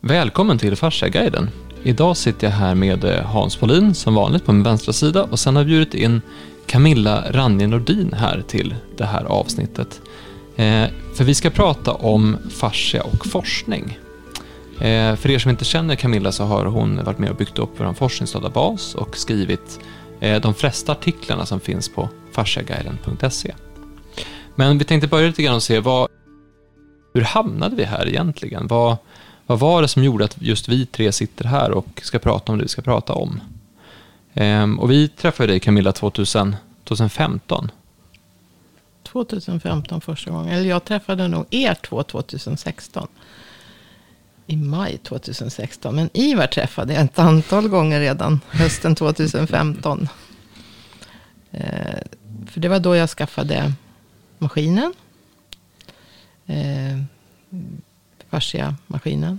Välkommen till Fasciaguiden. Idag sitter jag här med eh, Hans Paulin som vanligt på min vänstra sida och sen har jag bjudit in Camilla Ranje Nordin här till det här avsnittet. Eh, för vi ska prata om fascia och forskning. Eh, för er som inte känner Camilla så har hon varit med och byggt upp vår forskningsdatabas och skrivit eh, de flesta artiklarna som finns på fasciaguiden.se. Men vi tänkte börja lite grann och se vad, hur hamnade vi här egentligen? Vad, vad var det som gjorde att just vi tre sitter här och ska prata om det vi ska prata om? Ehm, och vi träffade dig Camilla 2000, 2015. 2015 första gången. Eller jag träffade nog er två 2016. I maj 2016. Men Ivar träffade jag ett antal gånger redan hösten 2015. Eh, för det var då jag skaffade maskinen. Eh, fascia-maskinen.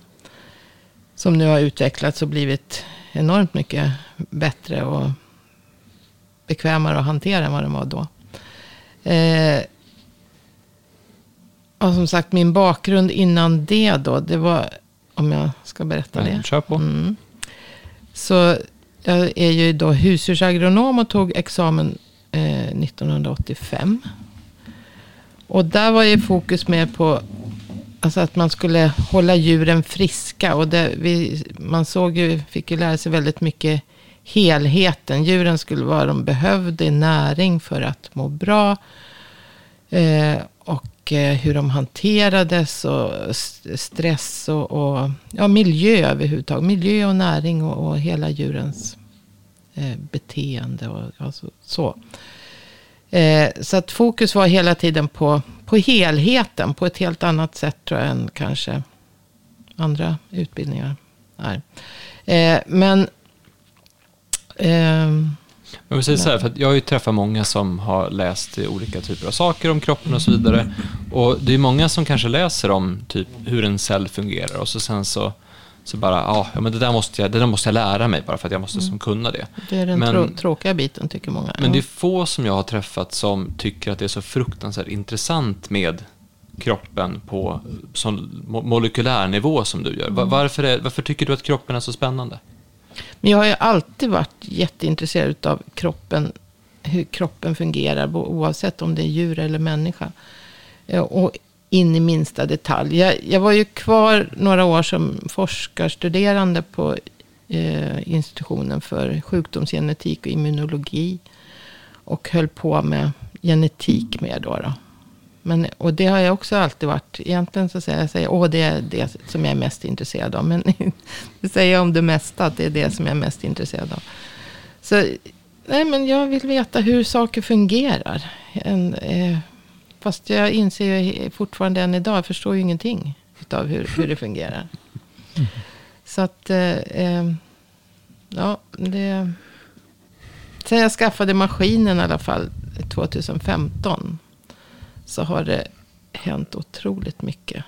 Som nu har utvecklats och blivit enormt mycket bättre och bekvämare att hantera än vad den var då. Eh, och som sagt, min bakgrund innan det då, det var, om jag ska berätta det. Kör på. Mm. Så jag är ju då husdjursagronom och tog examen eh, 1985. Och där var ju fokus mer på alltså att man skulle hålla djuren friska. Och det, vi, man såg ju, fick ju lära sig väldigt mycket helheten. Djuren skulle vara de behövde näring för att må bra. Eh, och eh, hur de hanterades och stress och, och, ja, miljö överhuvudtaget. Miljö och näring och, och hela djurens eh, beteende. Och, alltså, så. Eh, så att fokus var hela tiden på, på helheten. På ett helt annat sätt tror jag än kanske andra utbildningar är. Eh, men... Jag vill säga så här, för jag har ju träffat många som har läst olika typer av saker om kroppen och så vidare. Och det är många som kanske läser om typ hur en cell fungerar och så sen så så bara, ja, men det där, måste jag, det där måste jag lära mig bara för att jag måste mm. som kunna det. Det är den men, trå tråkiga biten tycker många. Men det är få som jag har träffat som tycker att det är så fruktansvärt intressant med kroppen på sån molekylär nivå som du gör. Mm. Varför, är, varför tycker du att kroppen är så spännande? Men jag har ju alltid varit jätteintresserad av kroppen, hur kroppen fungerar, oavsett om det är djur eller människa. Och in i minsta detalj. Jag, jag var ju kvar några år som forskarstuderande på eh, institutionen för sjukdomsgenetik och immunologi. Och höll på med genetik mer då. då. Men, och det har jag också alltid varit. Egentligen så säger jag, säger, åh det är det som jag är mest intresserad av. Men det säger jag om det mesta, att det är det som jag är mest intresserad av. Så nej, men jag vill veta hur saker fungerar. En, eh, Fast jag inser ju fortfarande än idag, jag förstår ju ingenting av hur, hur det fungerar. Mm. Så att, eh, eh, ja, det... Sen jag skaffade maskinen i alla fall 2015. Så har det hänt otroligt mycket.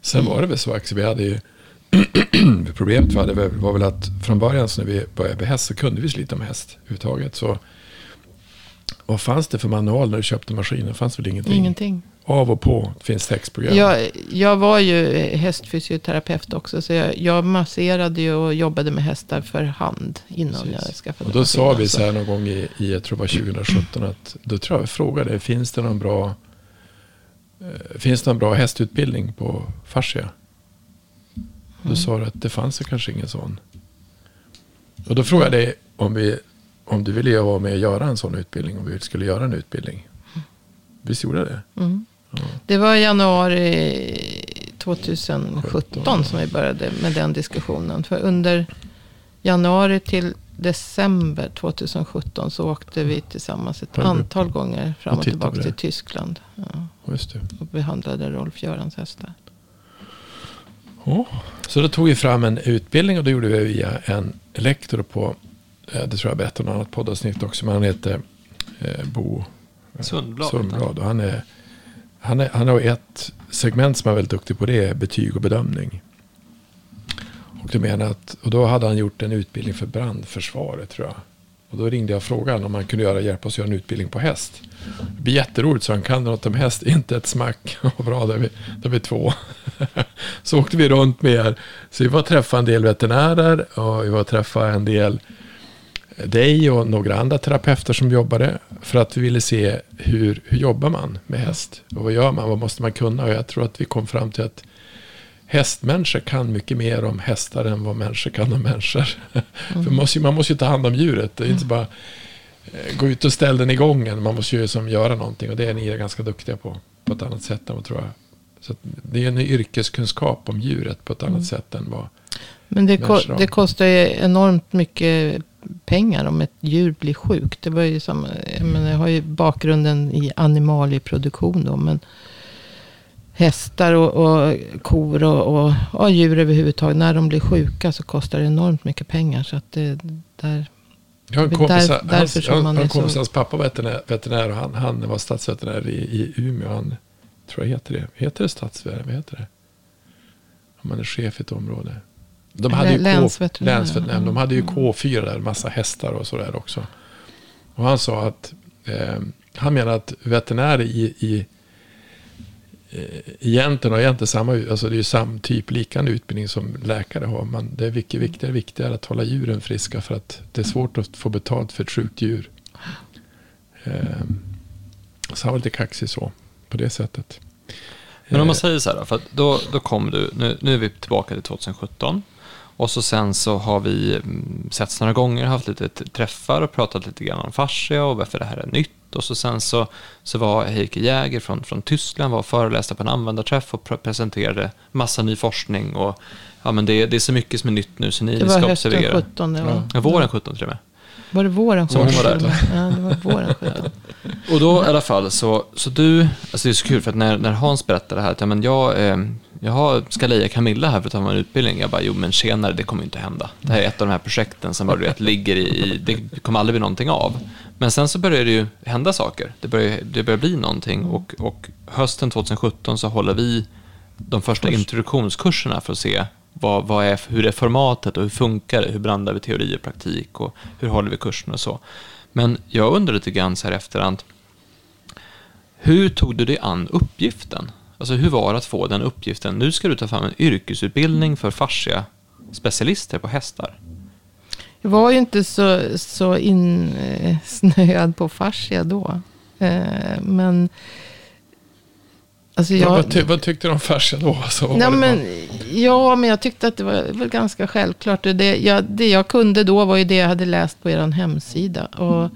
Sen var det väl så Axel, vi hade ju Problemet vi hade var väl att från början så när vi började med häst så kunde vi slita med häst överhuvudtaget. Så vad fanns det för manual när du köpte maskinen? Fanns väl ingenting? Ingenting. Av och på finns textprogram. Jag, jag var ju hästfysioterapeut också. Så jag, jag masserade ju och jobbade med hästar för hand. Innan Precis. jag skaffade Och då sa vi så här någon gång i, i jag tror det var 2017. Att, då tror jag jag frågade, finns det någon bra, eh, finns det någon bra hästutbildning på fascia? Då mm. sa du att det fanns det kanske ingen sån. Och då frågade jag dig om vi om du ville vara med och göra en sån utbildning, om vi skulle göra en utbildning. Visst gjorde det? Mm. Ja. Det var januari 2017 17. som vi började med den diskussionen. För under januari till december 2017 så åkte vi tillsammans ett antal gånger fram och, tillbaka till Tyskland. Ja. Det. Och behandlade Rolf-Görans hästar. Oh. Så då tog vi fram en utbildning och då gjorde vi via en lektor på det tror jag berättade i något annat poddavsnitt också. Men han heter eh, Bo eh, Sundblad. Sundblad och han, är, han, är, han har ett segment som han är väldigt duktig på. Det är betyg och bedömning. Och, du menar att, och då hade han gjort en utbildning för brandförsvaret tror jag. Och då ringde jag och frågade om han kunde göra, hjälpa oss att göra en utbildning på häst. Det blir jätteroligt så han kan något om häst, inte ett smack. Och bra, där vi, där vi två. så åkte vi runt med er. Så vi var och träffade en del veterinärer och vi var och träffade en del dig och några andra terapeuter som jobbade. För att vi ville se hur, hur jobbar man med häst? Och vad gör man? Vad måste man kunna? Och jag tror att vi kom fram till att hästmänniskor kan mycket mer om hästar än vad människor kan om människor. Mm. För man måste, man måste ju ta hand om djuret. Det är inte bara eh, gå ut och ställa den igång. Man måste ju som göra någonting. Och det är ni ganska duktiga på. På ett annat sätt än vad tror jag. Så det är en yrkeskunskap om djuret på ett annat mm. sätt än vad Men det, ko det kostar ju enormt mycket pengar om ett djur blir sjukt. Det var ju som, jag, menar, jag har ju bakgrunden i animalieproduktion då. Men hästar och, och kor och, och, och, djur överhuvudtaget. När de blir sjuka så kostar det enormt mycket pengar. Så att det, där, jag har en kompis, där, hans, jag har en kompis, hans pappa var veterinär, veterinär och han, han var stadsveterinär i, i Umeå. Han tror jag heter det. Heter det stadsveterinär? Vad heter det? Om man är chef i ett område. De hade ju länsveterinär. länsveterinär. De hade ju mm. K4 där, massa hästar och sådär också. Och han sa att, eh, han menar att veterinärer i, i Eh, egentligen har egentligen samma, alltså det är ju samma typ liknande utbildning som läkare har. Men det är mycket viktigare, viktigare att hålla djuren friska för att det är svårt att få betalt för ett sjukt djur. Eh, så han var lite kaxig så, på det sättet. Men om man säger så här, för då, då kom du, nu, nu är vi tillbaka till 2017. Och så sen så har vi mm, setts några gånger, haft lite träffar och pratat lite grann om fascia och varför det här är nytt och så sen så, så var Heike Jäger från, från Tyskland var och föreläste på en användarträff och presenterade massa ny forskning. Och, ja, men det, det är så mycket som är nytt nu så ni det ska observera. Det var hösten 17. Det var. Ja, våren 17 till och med. Var det våren 17? Som hon var där. Ja, det var våren 17. och då i alla fall så, så du, alltså det är så kul för att när, när Hans berättade det här att ja, men jag, eh, jag ska leja Camilla här för att ta en utbildning. Jag bara, jo men senare, det kommer inte hända. Det här är ett av de här projekten som bara vet, ligger i, det kommer aldrig bli någonting av. Men sen så börjar det ju hända saker. Det börjar, det börjar bli någonting och, och hösten 2017 så håller vi de första Först. introduktionskurserna för att se vad, vad är, hur är formatet och hur funkar det? Hur blandar vi teori och praktik och hur håller vi kursen och så. Men jag undrar lite grann så här efterhand, hur tog du dig an uppgiften? Alltså hur var det att få den uppgiften? Nu ska du ta fram en yrkesutbildning för fascia specialister på hästar. Jag var ju inte så, så insnöad på fascia då. Eh, men... Alltså jag, vad, ty, vad, tyckte du om fascia då? Alltså, nej, men, ja, men jag tyckte att det var, var ganska självklart. Det jag, det jag kunde då var ju det jag hade läst på er hemsida. Och,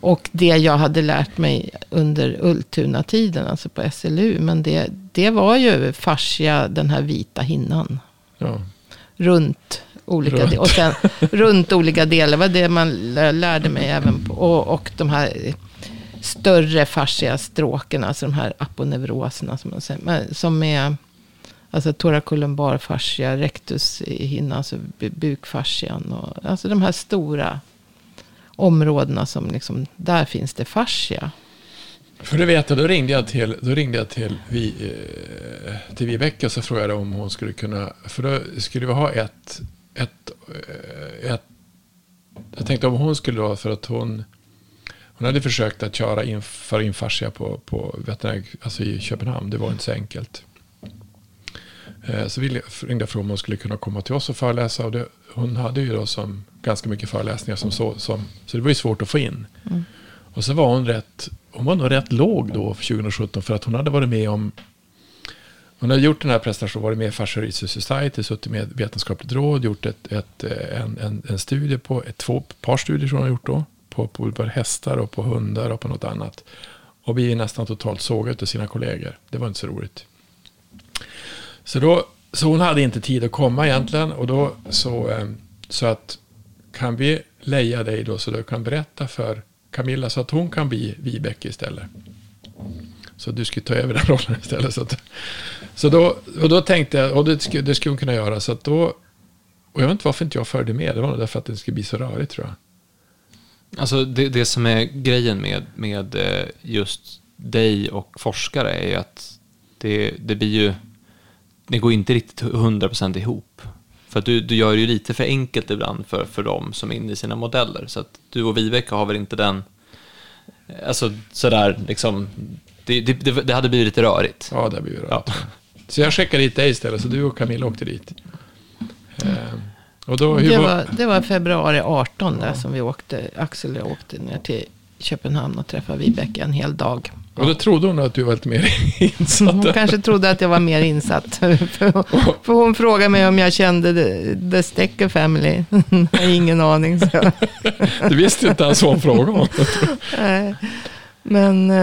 och det jag hade lärt mig under Ultuna-tiden, alltså på SLU. Men det, det var ju fascia, den här vita hinnan. Ja. Runt olika runt. och sen runt olika delar. Var det man lärde mig även på. Och, och de här större fascia stråken, alltså de här aponeuroserna som man säger. Som är alltså torakulumbar fascia, rectus i hinnan, alltså bukfascian. Och, alltså de här stora områdena som liksom, där finns det fascia. För du vet, då ringde jag till, då ringde jag till, vi, eh, till Vibeke och så frågade om hon skulle kunna, för då skulle vi ha ett, ett, eh, ett jag tänkte om hon skulle då, för att hon, hon hade försökt att köra in, för in fascia på, på veterinär, alltså i Köpenhamn, det var inte så enkelt. Eh, så vi ringde jag frågade om hon skulle kunna komma till oss och föreläsa. Och det, hon hade ju då som ganska mycket föreläsningar som så. Som, så det var ju svårt att få in. Mm. Och så var hon rätt, hon var nog rätt låg då för 2017. För att hon hade varit med om, hon hade gjort den här prestationen, varit med i Fascia Research Society, suttit med vetenskapligt råd, gjort ett, ett, en, en, en studie på, ett två par studier som hon har gjort då. På, på, på hästar och på hundar och på något annat. Och blivit nästan totalt sågat av sina kollegor. Det var inte så roligt. Så, då, så hon hade inte tid att komma egentligen. Och då så, ehm, så att kan vi leja dig då så du kan berätta för Camilla så att hon kan bli Vibeke istället. Så du skulle ta över den rollen istället. Så, att, så då, och då tänkte jag, och det skulle, det skulle hon kunna göra. Så att då, och jag vet inte varför inte jag följde med. Det var nog därför att det skulle bli så rörigt tror jag. Alltså det, det som är grejen med, med eh, just dig och forskare är ju att det, det blir ju det går inte riktigt 100% ihop. För att du, du gör det ju lite för enkelt ibland för, för dem som är inne i sina modeller. Så att du och Viveka har väl inte den, alltså sådär liksom, det, det, det hade blivit lite rörigt. Ja, det hade blivit rörigt. Ja. Så jag skickade dit dig istället, så du och Camilla åkte dit. Eh, och då, hur Det var, var, det var februari 18 där som vi åkte, Axel och jag åkte ner till Köpenhamn och träffade Vibeke en hel dag. och då trodde hon att du var lite mer insatt. Hon kanske trodde att jag var mer insatt. För, för hon frågade mig om jag kände The, Stecker Family. Jag har ingen aning. Så. Du visste inte ens vad hon frågade om. Nej. Men Ja,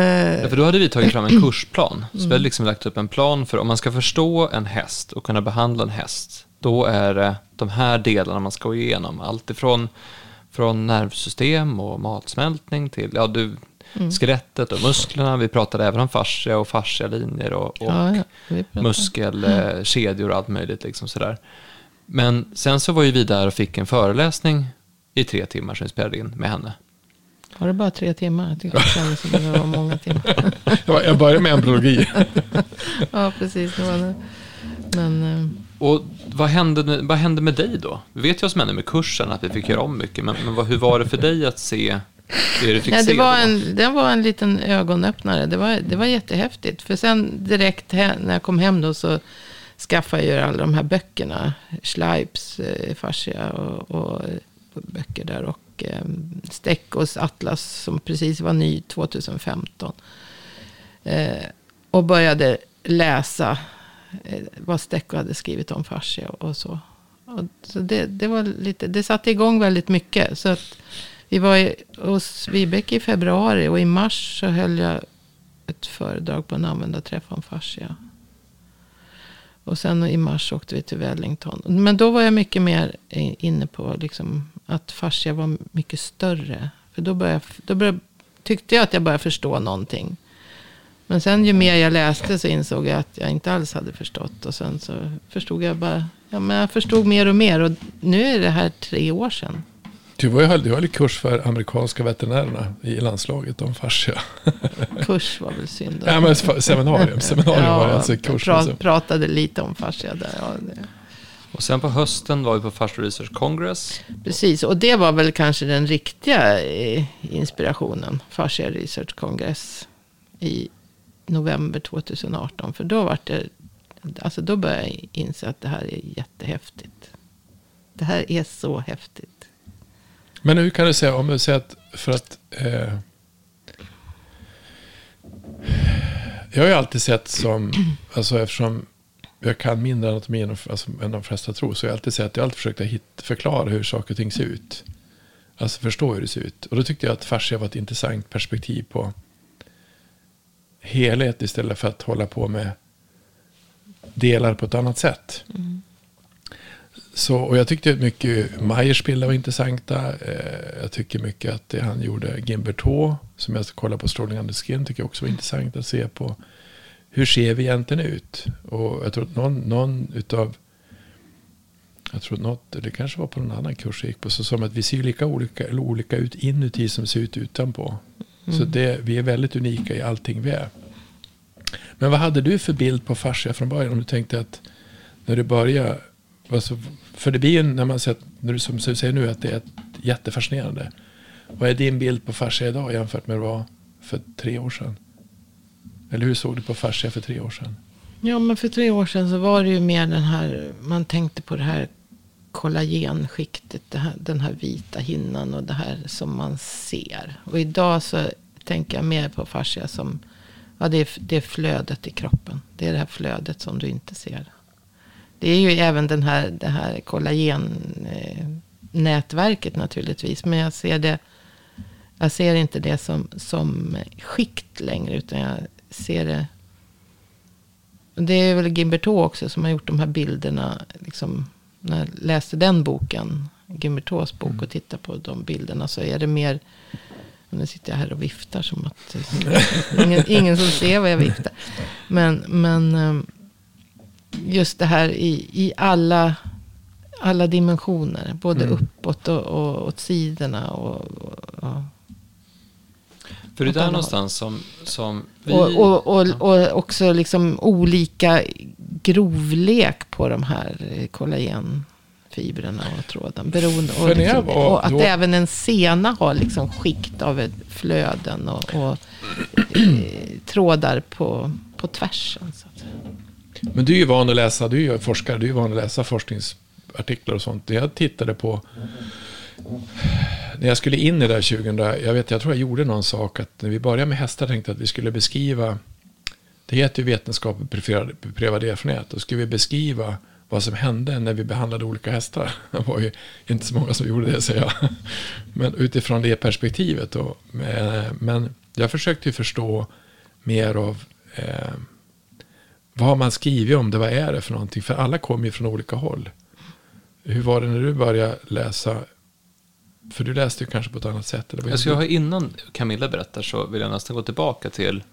eh, för då hade vi tagit fram en kursplan. Så vi hade liksom lagt upp en plan för om man ska förstå en häst och kunna behandla en häst. Då är det de här delarna man ska gå igenom. Allt ifrån från nervsystem och matsmältning till ja, du, skelettet och musklerna. Vi pratade även om fascia och fascialinjer och, och ja, ja, vi pratade. muskelkedjor och allt möjligt. Liksom sådär. Men sen så var ju vi där och fick en föreläsning i tre timmar som vi spelade in med henne. Var det bara tre timmar? Jag tyckte det kändes som det var många timmar. Jag jag började med embryologi. Ja, precis. Det var det. Men eh, Och vad hände, vad hände med dig då? Vet vad som hände med kursen, att vi fick göra om mycket. Men, men vad, hur var det för dig att se det du fick Ja, se? det, var då? en, det var en liten ögonöppnare. Det var, det var jättehäftigt. För sen direkt he- när jag kom hem då så skaffade jag alla de här böckerna. Schleibs eh, fascia och, och eh, böcker där. Och eh, Steckos Atlas som precis var ny 2015. Eh, och började läsa Eh, vad Stecco hade skrivit om fascia och så. Och så det, det, var lite, det satte igång väldigt mycket. Så att vi var i, hos Vibeke i februari och i mars så höll jag ett föredrag på en användarträff om fascia. Och sen i mars åkte vi till Wellington. Men då var jag mycket mer inne på liksom att fascia var mycket större. För då, började, då började, tyckte jag att jag började förstå någonting. Men sen ju mer jag läste så insåg jag att jag inte alls hade förstått. Och sen så förstod jag bara, ja men jag förstod mer och mer. Och nu är det här tre år sedan. Du var ju höll, du höll ju kurs för amerikanska veterinärerna i landslaget om fascia. Kurs var väl synd. Ja, men seminarium. Seminarium var det alltså kurs. pra, Alltså. pratade lite om fascia där. Ja, det. Och sen på hösten var vi på Fascia Research Congress. Precis, och det var väl kanske den riktiga eh, inspirationen. Fascia Research Congress i november 2018. För då var det, alltså då började jag inse att det här är jättehäftigt. Det här är så häftigt. Men hur kan du säga, om du säger att för att eh, jag har ju alltid sett som, alltså eftersom jag kan mindre anatomi än, de- alltså, än de flesta tror, så har jag alltid sett att jag alltid försökt att hit, förklara hur saker och ting ser ut. Alltså förstå hur det ser ut. Och då tyckte jag att fascia var ett intressant perspektiv på helhet istället för att hålla på med delar på ett annat sätt. Så, och jag tyckte mycket Meyers bilder var intressanta. Eh, jag tycker mycket att det han gjorde, Gimbert som jag ska kolla på Strålning under skin, tycker jag också var intressant att se på. Hur ser vi egentligen ut? Och jag tror att någon, någon utav, jag tror att något, det kanske var på någon annan kurs jag gick på, så som att vi ser ju lika olika, eller olika ut inuti som ser ut utanpå. Så det, vi är väldigt unika i allting vi är. Men vad hade du för bild på fascia från början? Om du tänkte att när du började, alltså, för det blir ju när man sett, när du som du säger nu, att det är ett jättefascinerande. Vad är din bild på fascia idag jämfört med vad för tre år sedan? Eller hur såg du på fascia för tre år sedan? Ja, men för tre år sedan så var det ju mer den här, man tänkte på det här kollagenskiktet, det här, den här vita hinnan och det här som man ser. Och idag så tänker jag mer på fascia som, ja det är, det är flödet i kroppen. Det är det här flödet som du inte ser. Det är ju även den här, det här kollagennätverket eh, naturligtvis. Men jag ser det, jag ser inte det som, som skikt längre, utan jag ser det det är väl Gimberto också som har gjort de här bilderna. Liksom, när jag läste den boken, Gimbertos bok, och tittar på de bilderna så är det mer... Nu sitter jag här och viftar som att ingen, ingen som ser vad jag viftar. Men, men ehm, just det här i, i alla, alla dimensioner. Både Mm. uppåt och, och åt sidorna. Och, och, ja. För det är där någonstans som, som vi... Och, och, och, och också liksom olika grovlek på de här eh, kollagenfibrerna och tråden. Beroende, och, liksom, och att då- även en sena har liksom skikt av flöden och, och eh, trådar på, på tvärsen. Men du är ju van att läsa, du är ju forskare, du är ju van att läsa forskningsartiklar och sånt. Jag tittade på, när jag skulle in i det här 2000, jag vet, jag tror jag gjorde någon sak att när vi började med hästar tänkte jag att vi skulle beskriva, det heter ju vetenskap och beprövad erfarenhet, då skulle vi beskriva vad som hände när vi behandlade olika hästar. Det var ju inte så många som gjorde det, säger jag. Men utifrån det perspektivet. Då. Men jag försökte ju förstå mer av eh, vad har man skrivit om det, vad är det för någonting? För alla kommer ju från olika håll. Hur var det när du började läsa? För du läste ju kanske på ett annat sätt. Eller alltså jag har innan Camilla berättar så vill jag nästan gå tillbaka till,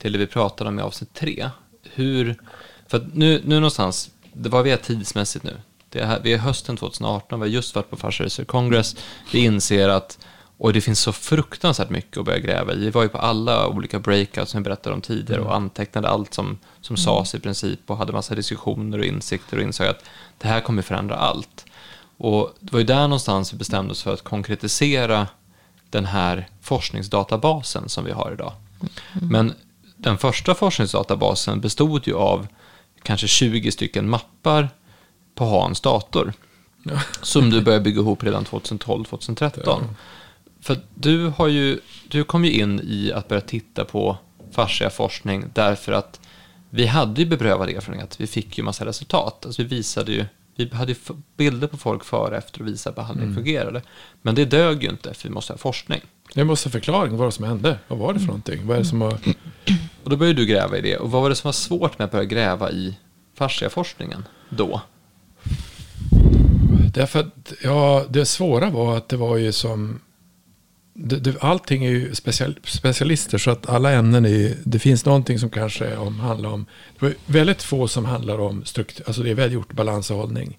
till det vi pratade om i avsnitt tre. Hur, för nu, nu någonstans, det var vi är tidsmässigt nu. Det är här, vi är hösten 2018, vi har just varit på Fascia Research Congress. Vi inser att och det finns så fruktansvärt mycket att börja gräva i. Vi var ju på alla olika breakouts som jag berättade om tidigare och mm. antecknade allt som, som mm. sades i princip och hade massa diskussioner och insikter och insåg att det här kommer förändra allt. Och det var ju där någonstans vi bestämde oss för att konkretisera den här forskningsdatabasen som vi har idag. Mm. Men den första forskningsdatabasen bestod ju av kanske 20 stycken mappar på Hans dator. Ja. Som du började bygga ihop redan 2012-2013. Ja. För du, har ju, du kom ju in i att börja titta på fasciaforskning därför att vi hade ju beprövad erfarenhet. Vi fick ju massa resultat. Alltså vi visade ju, vi hade ju bilder på folk före och efter och visade att behandlingen mm. fungerade. Men det dög ju inte för vi måste ha forskning. Jag måste ha förklaring. Vad som hände? Vad var det för någonting? Vad är det som har... Och då började du gräva i det. Och vad var det som var svårt med att börja gräva i fasciaforskningen då? Därför att, ja, det svåra var att det var ju som det, det, allting är ju special, specialister så att alla ämnen är ju... det finns någonting som kanske om, handlar om, det var väldigt få som handlar om struktur, alltså det är väl gjort balans och hållning.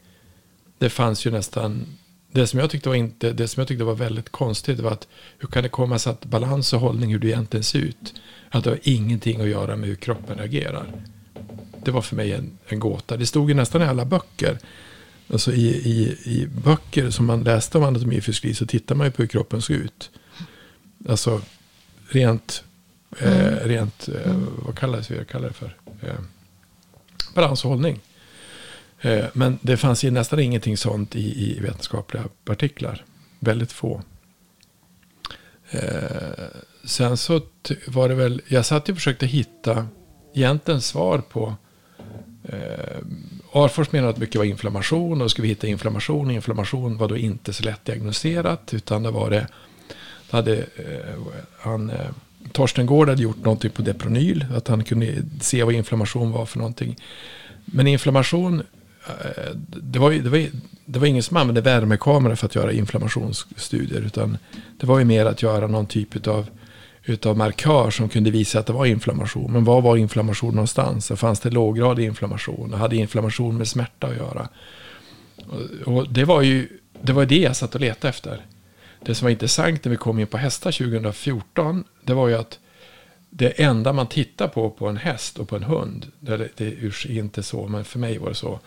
Det fanns ju nästan, det som jag tyckte var, inte, det som jag tyckte var väldigt konstigt var att hur kan det komma sig att balans och hållning, hur det egentligen ser ut, att det har ingenting att göra med hur kroppen reagerar. Det var för mig en, en gåta. Det stod ju nästan i alla böcker. Alltså i, i, i böcker som man läste om anatomi och fysiologi så tittar man ju på hur kroppen såg ut. Alltså rent, eh, mm. rent eh, vad kallas det, jag kallar det för? Eh, balans och hållning. Eh, men det fanns ju nästan ingenting sånt i, i vetenskapliga artiklar. Väldigt få. Eh, sen så var det väl, jag satt och försökte hitta egentligen svar på eh, Arfors menar att mycket var inflammation och då skulle vi hitta inflammation. Inflammation var då inte så lätt diagnostiserat utan det var det hade eh, han, eh, Torsten Gård hade gjort någonting på Depronyl. Att han kunde se vad inflammation var för någonting. Men inflammation, Eh, det var, det var, det var ingen som använde värmekamera för att göra inflammationsstudier. Utan det var ju mer att göra någon typ av utav markör som kunde visa att det var inflammation. Men var var inflammation någonstans? Fanns det låggradig inflammation? Och hade inflammation med smärta att göra? Och, och det var ju det, var det jag satt och letade efter det som var intressant när vi kom in på hästar 2014, det var ju att det enda man tittar på på en häst och på en hund, det, det är inte så, men för mig var det så.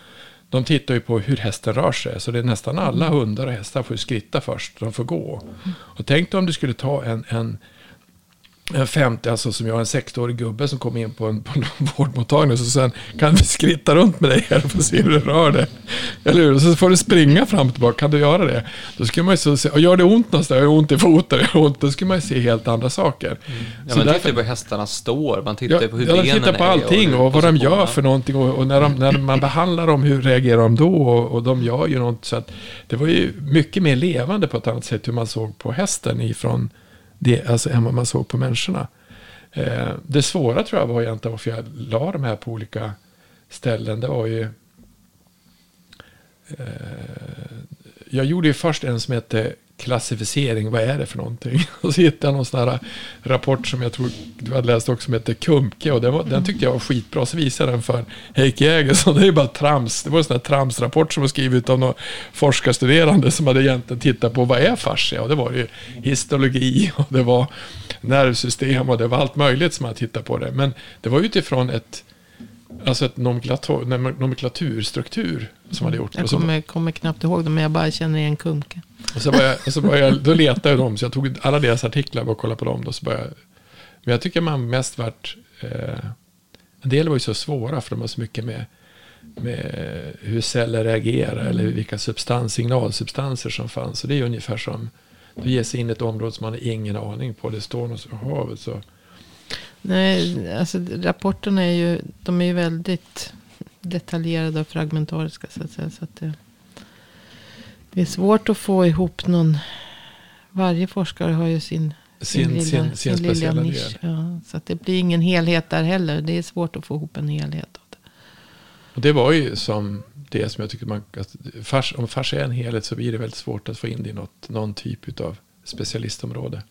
De tittar ju på hur hästen rör sig, så det är nästan alla hundar och hästar får skritta först, de får gå. Och tänk dig om du skulle ta en, en en 50, alltså som jag, en 60-årig gubbe som kom in på en, på en vårdmottagning. Och så sen kan vi skritta runt med dig här och se hur du rör dig. Eller hur? Och så får du springa fram och tillbaka. Kan du göra det? Då skulle man ju så se, och gör det ont någonstans, jag har ont i foten, jag ont. Då skulle man ju se helt andra saker. Mm. Ja, man därför, tittar på hur hästarna står, man tittar ja, på hur ja, benen är. Man tittar på allting och, och vad de gör för någonting. Och, och, när, de, när man behandlar dem, hur reagerar de då? Och, och de gör ju något. Så att det var ju mycket mer levande på ett annat sätt hur man såg på hästen ifrån det, alltså än vad man såg på människorna. Eh, det svåra tror jag var egentligen varför jag la de här på olika ställen. Det var ju... Eh, jag gjorde ju först en som hette klassificering, vad är det för någonting? Och så hittade jag någon sån här rapport som jag tror du hade läst också som heter Kumke. Och den, var, den tyckte jag var skitbra. Så visade den för Heikki Jägersson. Det är ju bara trams. Det var en sån här tramsrapport som var skriven av några forskarstuderande som hade egentligen tittat på vad är fascia? Och det var ju histologi och det var nervsystem och det var allt möjligt som man tittade på det. Men det var utifrån ett Alltså ett nomenklatur, nomenklaturstruktur som hade gjort. Jag kommer, kommer knappt ihåg dem, men jag bara känner igen Kumke. Och så började, så började, då letade jag dem, så jag tog alla deras artiklar och kollade på dem. Då, så började, men jag tycker man mest varit... Eh, en del var ju så svåra, för de har så mycket med med hur celler reagerar eller vilka substans, signalsubstanser som fanns. Så det är ungefär som du ger sig in i ett område som man har ingen aning på. Det står något i havet. Så. Nej, alltså rapporterna är ju, de är ju väldigt detaljerade och fragmentariska. Så att säga. Så att det, det är svårt att få ihop någon. Varje forskare har ju sin, sin, sin, lilla, sin, sin speciella nisch. del. Ja, så att det blir ingen helhet där heller. Det är svårt att få ihop en helhet. Och det var ju som det som jag tycker man, att fars, om fars är en helhet så blir det väldigt svårt att få in det i något, någon typ av specialistområde.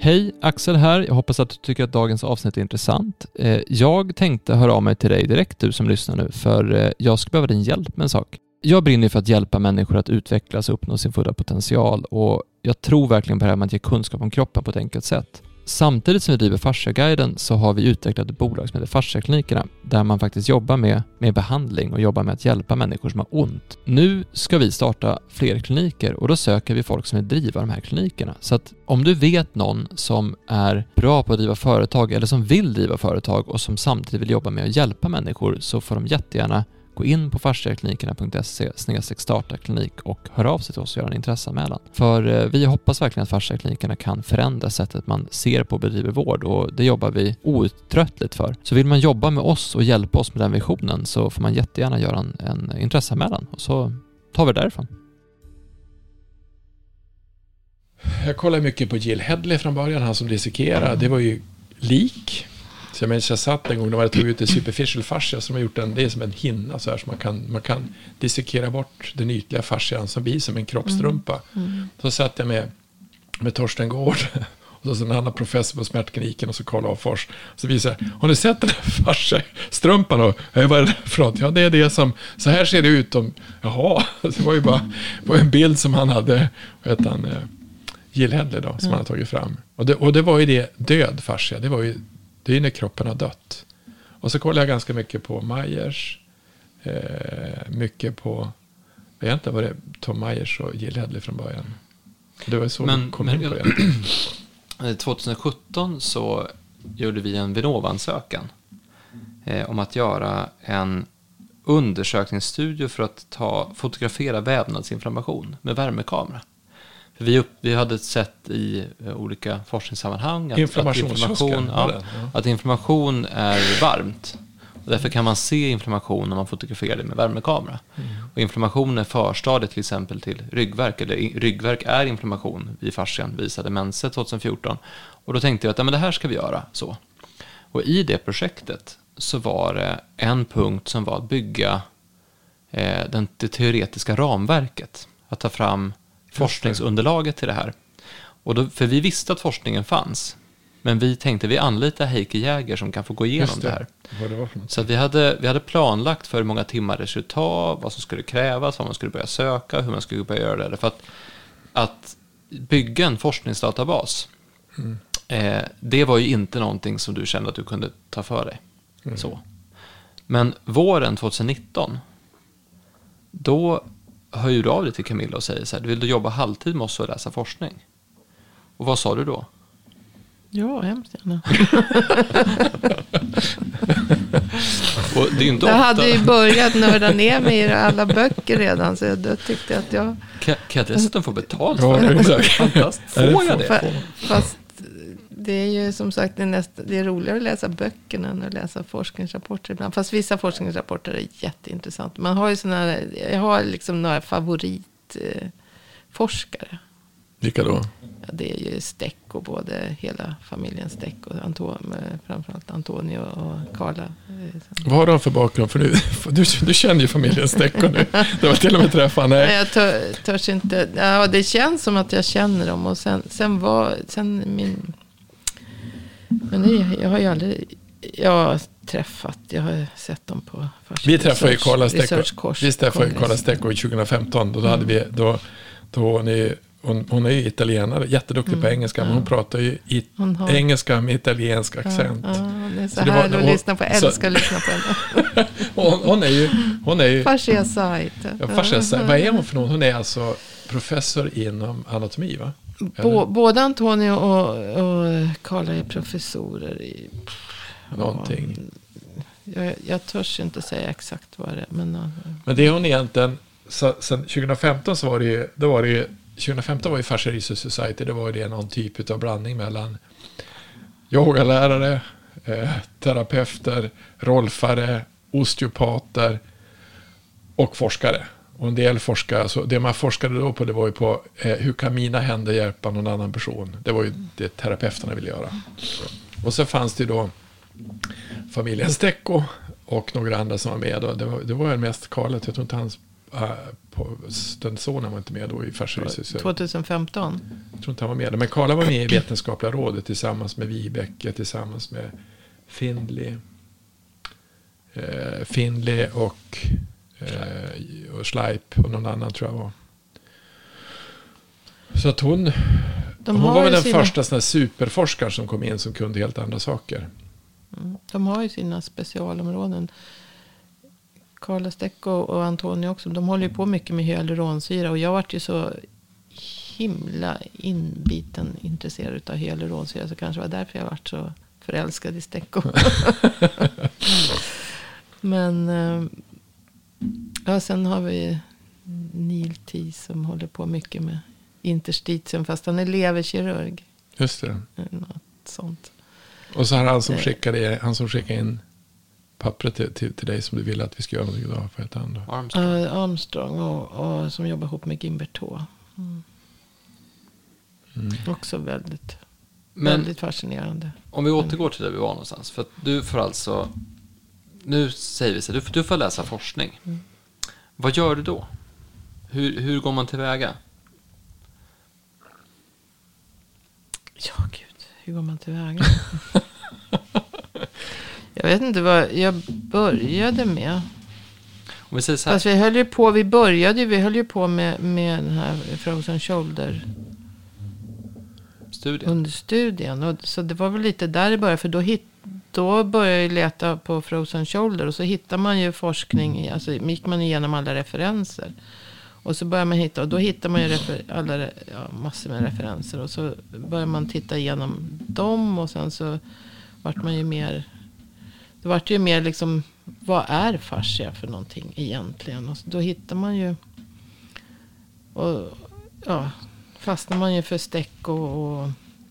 Hej, Axel här. Jag hoppas att du tycker att dagens avsnitt är intressant. Eh, jag tänkte höra av mig till dig direkt, du som lyssnar nu, för eh, jag skulle behöva din hjälp med en sak. Jag brinner för att hjälpa människor att utvecklas och uppnå sin fulla potential och jag tror verkligen på det här med att ge kunskap om kroppen på ett enkelt sätt. Samtidigt som vi driver Fasciaguiden så har vi utvecklat ett bolag som heter Fasciaklinikerna där man faktiskt jobbar med, med behandling och jobbar med att hjälpa människor som har ont. Nu ska vi starta fler kliniker och då söker vi folk som vill driva de här klinikerna. Så att om du vet någon som är bra på att driva företag eller som vill driva företag och som samtidigt vill jobba med att hjälpa människor så får de jättegärna gå in på fasciaklinikerna.se starta klinik och hör av sig till oss och göra en intresseanmälan. För eh, vi hoppas verkligen att fasciaklinikerna kan förändra sättet man ser på och bedriver vård och det jobbar vi outtröttligt för. Så vill man jobba med oss och hjälpa oss med den visionen så får man jättegärna göra en, en intresseanmälan och så tar vi det därifrån. Jag kollade mycket på Jill Headley från början, han som dissekerade. Det var ju lik. Så jag minns jag satt en gång, de hade tagit ut en superficial fascia som har gjort en, det är som en hinna så här, så man kan, man kan dissekera bort den ytliga fascian som blir som en kroppstrumpa. Mm. Så satt jag med, med Torsten Gård och så en annan professor på smärtkliniken och så Karl Afors. Så jag, har ni sett den här fasciastrumpan? Och, "Eh, vad är det för något? Ja, det är det som, så här ser det ut om, jaha, det var ju bara det var en bild som han hade, vad heter han, eh, Jill Hedley då, som han hade tagit fram. Och det, och det var ju det, död fascia, det var ju, det är när kroppen har dött. Och så kollade jag ganska mycket på Myers, eh, mycket på, jag vet inte vad det är, Tom Myers och Jill Hedley från början. Det var så Men- kom men- in på det. Eh, 2017 så gjorde vi en Vinnova-ansökan eh, om att göra en undersökningsstudie för att ta, fotografera vävnadsinflammation med värmekamera. Vi, upp, vi hade sett i eh, olika forskningssammanhang att, att, inflammation, ja, det? Ja. att inflammation är varmt. Och därför kan man se inflammation när man fotograferar det med värmekamera. Och inflammation är förstadiet till exempel till ryggverk, eller ryggverk är inflammation i fascian, visade Mense 2014. Och då tänkte jag att ja, men det här ska vi göra så. Och i det projektet så var det en punkt som var att bygga eh, den, det teoretiska ramverket. Att ta fram forskningsunderlaget till det här. Och då, för vi visste att forskningen fanns. Men vi tänkte vi anlitar Heike Jäger som kan få gå igenom Just det här. Det. Så vi, hade, vi hade planlagt för hur många timmar det skulle ta, vad som skulle krävas, vad man skulle börja söka, hur man skulle börja göra det. För att, att bygga en forskningsdatabas, eh, det var ju inte någonting som du kände att du kunde ta för dig. Så. Men våren 2019, då hör ju du av dig till Camilla och säger så här, vill du jobba halvtid med oss och läsa forskning? Och vad sa du då? Ja, hemskt gärna. Och det är ju inte Jag ofta... hade ju börjat nörda ner mig i alla böcker redan. Så jag då tyckte att jag... Kan, kan jag dessutom få betalt för det? Fantastiskt. Får jag får- det? Fa- Fast det är ju som sagt det är, nästa, det är roligare att läsa böckerna än att läsa forskningsrapporter ibland. Fast vissa forskningsrapporter är jätteintressanta. Man har ju såna jag har liksom några favoritforskare. Forskare. Vilka då? ja, det är ju Stecco, både hela familjen Stecco. Anto, med framförallt Antonio och Carla. Så- Vad har de för bakgrund? För nu, du, du känner ju familjen Stecco nu. Det var till och med träffa. Nej, Nej. jag tör, törs inte. Ja, det känns som att jag känner dem. Och sen, sen var, sen min... Men det, jag har ju aldrig... Jag har träffat, jag har sett dem på Vi träffade research- Carla Stecco. Vi träffade ju. Carla Stecco 2015. Då, hade vi, då, då hon, är, hon, hon är ju italienare, jätteduktig på engelska. Men hon pratar ju i, Hon har- engelska med italiensk accent. Ja, ja, det är så, Så det var- att lyssna på. Jag älskar att lyssna på henne. Hon, hon är ju... Hon är ju Fascia sajt. ja, fascia, vad är hon för någon? Hon är alltså professor inom anatomi, va? Bå, både Antonio och, och Carla är professorer i... Någonting. Jag, jag törs inte säga exakt vad det är. Men, Men det hon egentligen, så, sen 2015 så var det ju, då var det ju, 2015 var ju Fascia Research Society, det var ju det någon typ av blandning mellan yogalärare, eh, terapeuter, rolfare, osteopater och forskare. Och en del forskare, så det man forskade då på det var ju på eh, hur kan mina händer hjälpa någon annan person. Det var ju det terapeuterna ville göra. Och så fanns det ju då familjen Stecco och några andra som var med. Och det, var, det var mest Karlet, jag tror inte hans äh, på, den sonen var inte med då i. Jag 2015. tror inte han var med. Men Karla var med i Vetenskapliga rådet tillsammans med Vibeke, tillsammans med Findley. Eh, Findley och, eh, och Schleip och någon annan tror jag var. Så att hon, De hon var väl den sina, första sån superforskaren som kom in som kunde helt andra saker. Mm, De har ju sina specialområden. Carla Stecco och Antonio också. De håller ju på mycket med hyaluronsyra. Och jag vart ju så himla inbiten intresserad av hyaluronsyra. Så kanske var därför jag vart så förälskad i Stecco. Men eh, ja, sen har vi Neil T som håller på mycket med interstitium. Fast han är leverkirurg. Just det. Något sånt. Och så har han som Eh. skickade, han som skickade in pappret till, till, till dig som du ville att vi ska göra någonting idag. För ett andra. Armstrong. Uh, Armstrong och, och som jobbar ihop med Gimbert H. Mm. Mm. Också väldigt, Men väldigt fascinerande. om vi återgår till där vi var någonstans. För att du får alltså, nu säger vi så du, du får läsa forskning. Mm. Vad gör du då? Hur, hur går man tillväga? Ja, gud. Hur går man tillväga? jag vet inte vad jag började med. Om vi säger så här, Fast vi höll ju på, vi började ju, vi höll ju på med, med den här Frozen Shoulder studien. under studien. Och, så det var väl lite där det började. För då, hit, då började jag leta på Frozen Shoulder. Och så hittar man ju forskning. Alltså gick man igenom alla referenser. Och så börjar man hitta. Och då hittar man ju alla, ja, massor med referenser. Och så börjar man titta igenom dem. Och sen så vart man ju mer. Det vart ju mer liksom. Vad är fascia för någonting egentligen? Och då hittar man ju. Och ja. Fastnar man ju för stäck och, och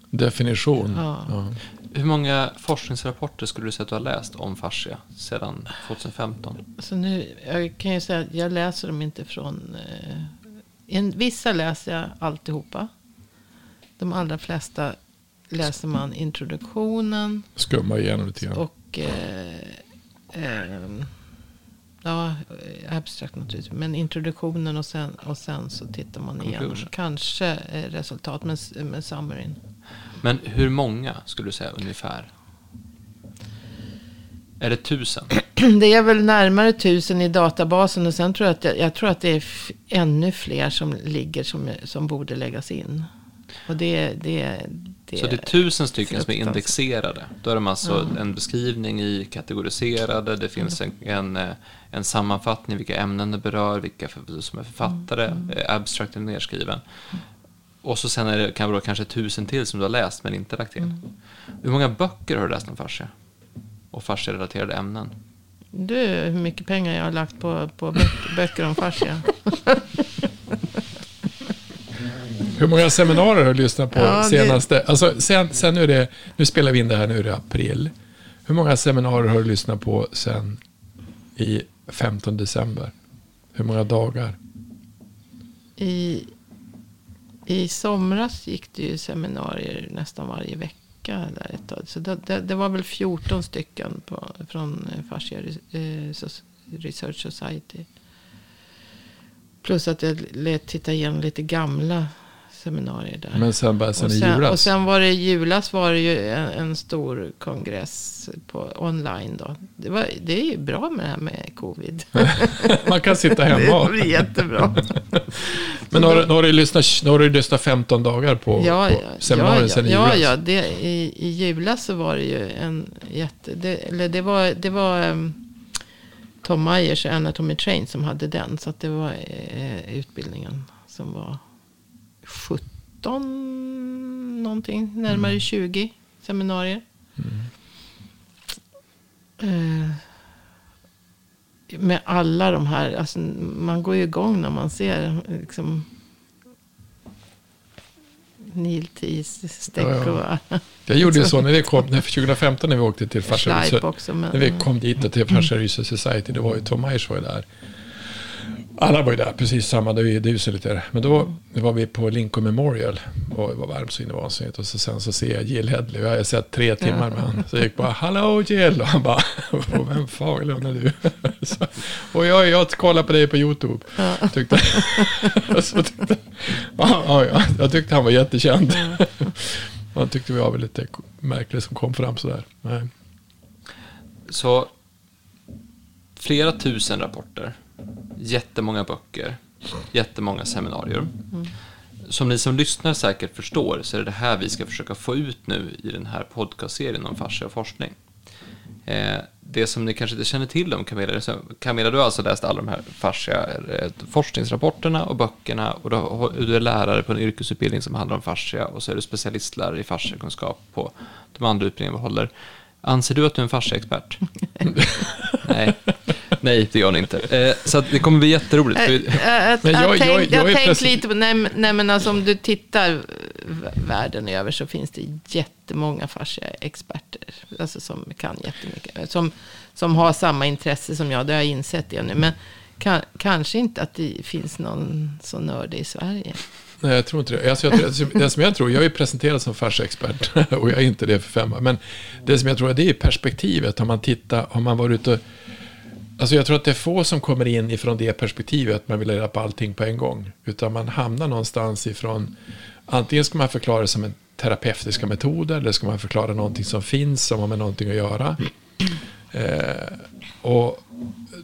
Definition. Ja. Ja. Hur många forskningsrapporter skulle du säga att du har läst om fascia sedan 2015? Så nu, jag kan ju säga att jag läser dem inte från... Eh, en, vissa läser jag alltihopa. De allra flesta läser man introduktionen Skumma igenom lite grann. och... Eh, eh, ja, abstrakt naturligtvis. Men introduktionen och sen, och sen så tittar man igenom. Kanske eh, resultat med, med summaryn. Men hur många skulle du säga ungefär? Är det tusen? Det är väl närmare tusen i databasen och sen tror jag att, jag, jag tror att det är ännu fler som ligger som, som borde läggas in. Och det, det, det, Så det är tusen stycken som är indexerade. Då är de alltså en beskrivning i kategoriserade. Det finns en, en, en sammanfattning vilka ämnen det berör, vilka för, som är författare. eh, Abstract är nedskriven. Och så sen är det, kan det vara kanske tusen till som du har läst men inte lagt till. Hur många böcker har du läst om fascia? Och fascia-relaterade ämnen? Du, hur mycket pengar jag har lagt på, på böcker, böcker om fascia. Hur många seminarier har du lyssnat på Ja, det- senaste? Alltså, sen, sen nu, är det, nu spelar vi in det här, nu är det april. Hur många seminarier har du lyssnat på sen i 15 december? Hur många dagar? I, i somras gick det ju seminarier nästan varje vecka. Där ett tag. Så det, det, det var väl 14 stycken på, från eh, Fascia eh, Research Society. Plus att jag lät titta igenom lite gamla seminarier där. Men sen bara sen och, i sen, julas. och sen var det i julas var det ju en, en stor kongress på online då. Det, var, det är ju bra med det här med covid. Man kan sitta hemma. det och- blir jättebra. Men har, har, du lyssnat, har du lyssnat 15 dagar på, ja, på ja, seminarier ja, sen i ja, julas? ja, det, i, i julas så var det ju en jätte... Det, eller det var, det var um, Tom Myers Anatomy Train som hade den. Så att det var eh, utbildningen som var 17 någonting. Närmare 20 seminarier. Eh, med alla de här, alltså, man går ju igång när man ser liksom, niltis, Ja, och ja. Jag gjorde ju så när vi kom, när 2015 när vi åkte till Farsa också. Men, När vi kom dit till Farsa Rysa Society, det var ju Tom Myers var ju där. Alla var ju där, precis samma, det är ju- så lite. Men då var vi på Lincoln Memorial och det var varmt så in i vansinnigt. Och så sen så ser jag Jill Hedley, jag har sett tre timmar med honom. Så jag gick bara, hallå Jill! Och han bara, vem fan är du? Så, och jag, jag kollar på dig på YouTube. Tyckte, så tyckte, ja, ja, ja, jag tyckte han var jättekänd. Han tyckte vi var väl lite märklig som kom fram sådär. Nej. Så flera tusen rapporter, jättemånga böcker, jättemånga seminarier. Som ni som lyssnar säkert förstår så är det det här vi ska försöka få ut nu i den här podcastserien om fascia och forskning. Eh, det som ni kanske inte känner till om Camilla, Camilla du har alltså läst alla de här fascia eh, forskningsrapporterna och böckerna och du är lärare på en yrkesutbildning som handlar om fascia och så är du specialistlärare i fasciakunskap på de andra utbildningarna vi håller. Anser du att du är en fasciaexpert? Nej. Nej, det gör ni inte. Eh, så att det kommer bli jätteroligt. för vi- Jag, jag, Men jag- jag, jag- tänk, jag tänkt lite på, nej, nej men alltså om du tittar världen över så finns det jättemånga fascia-experter. Alltså som kan jättemycket. Som, som har samma intresse som jag, det har jag insett det nu. Men kan, kanske inte att det finns någon så nördig i Sverige. Nej, jag tror inte det. Alltså, jag, tror- det som jag tror, jag är ju presenterad som fasciaexpert och jag är inte det för fem år. Men det som jag tror det är perspektivet. Har man tittat, har man varit ute och... Alltså jag tror att det är få som kommer in ifrån det perspektivet att man vill reda på allting på en gång. Utan man hamnar någonstans ifrån... Antingen ska man förklara det som en terapeutiska metoder eller ska man förklara någonting som finns som har med någonting att göra. Eh, och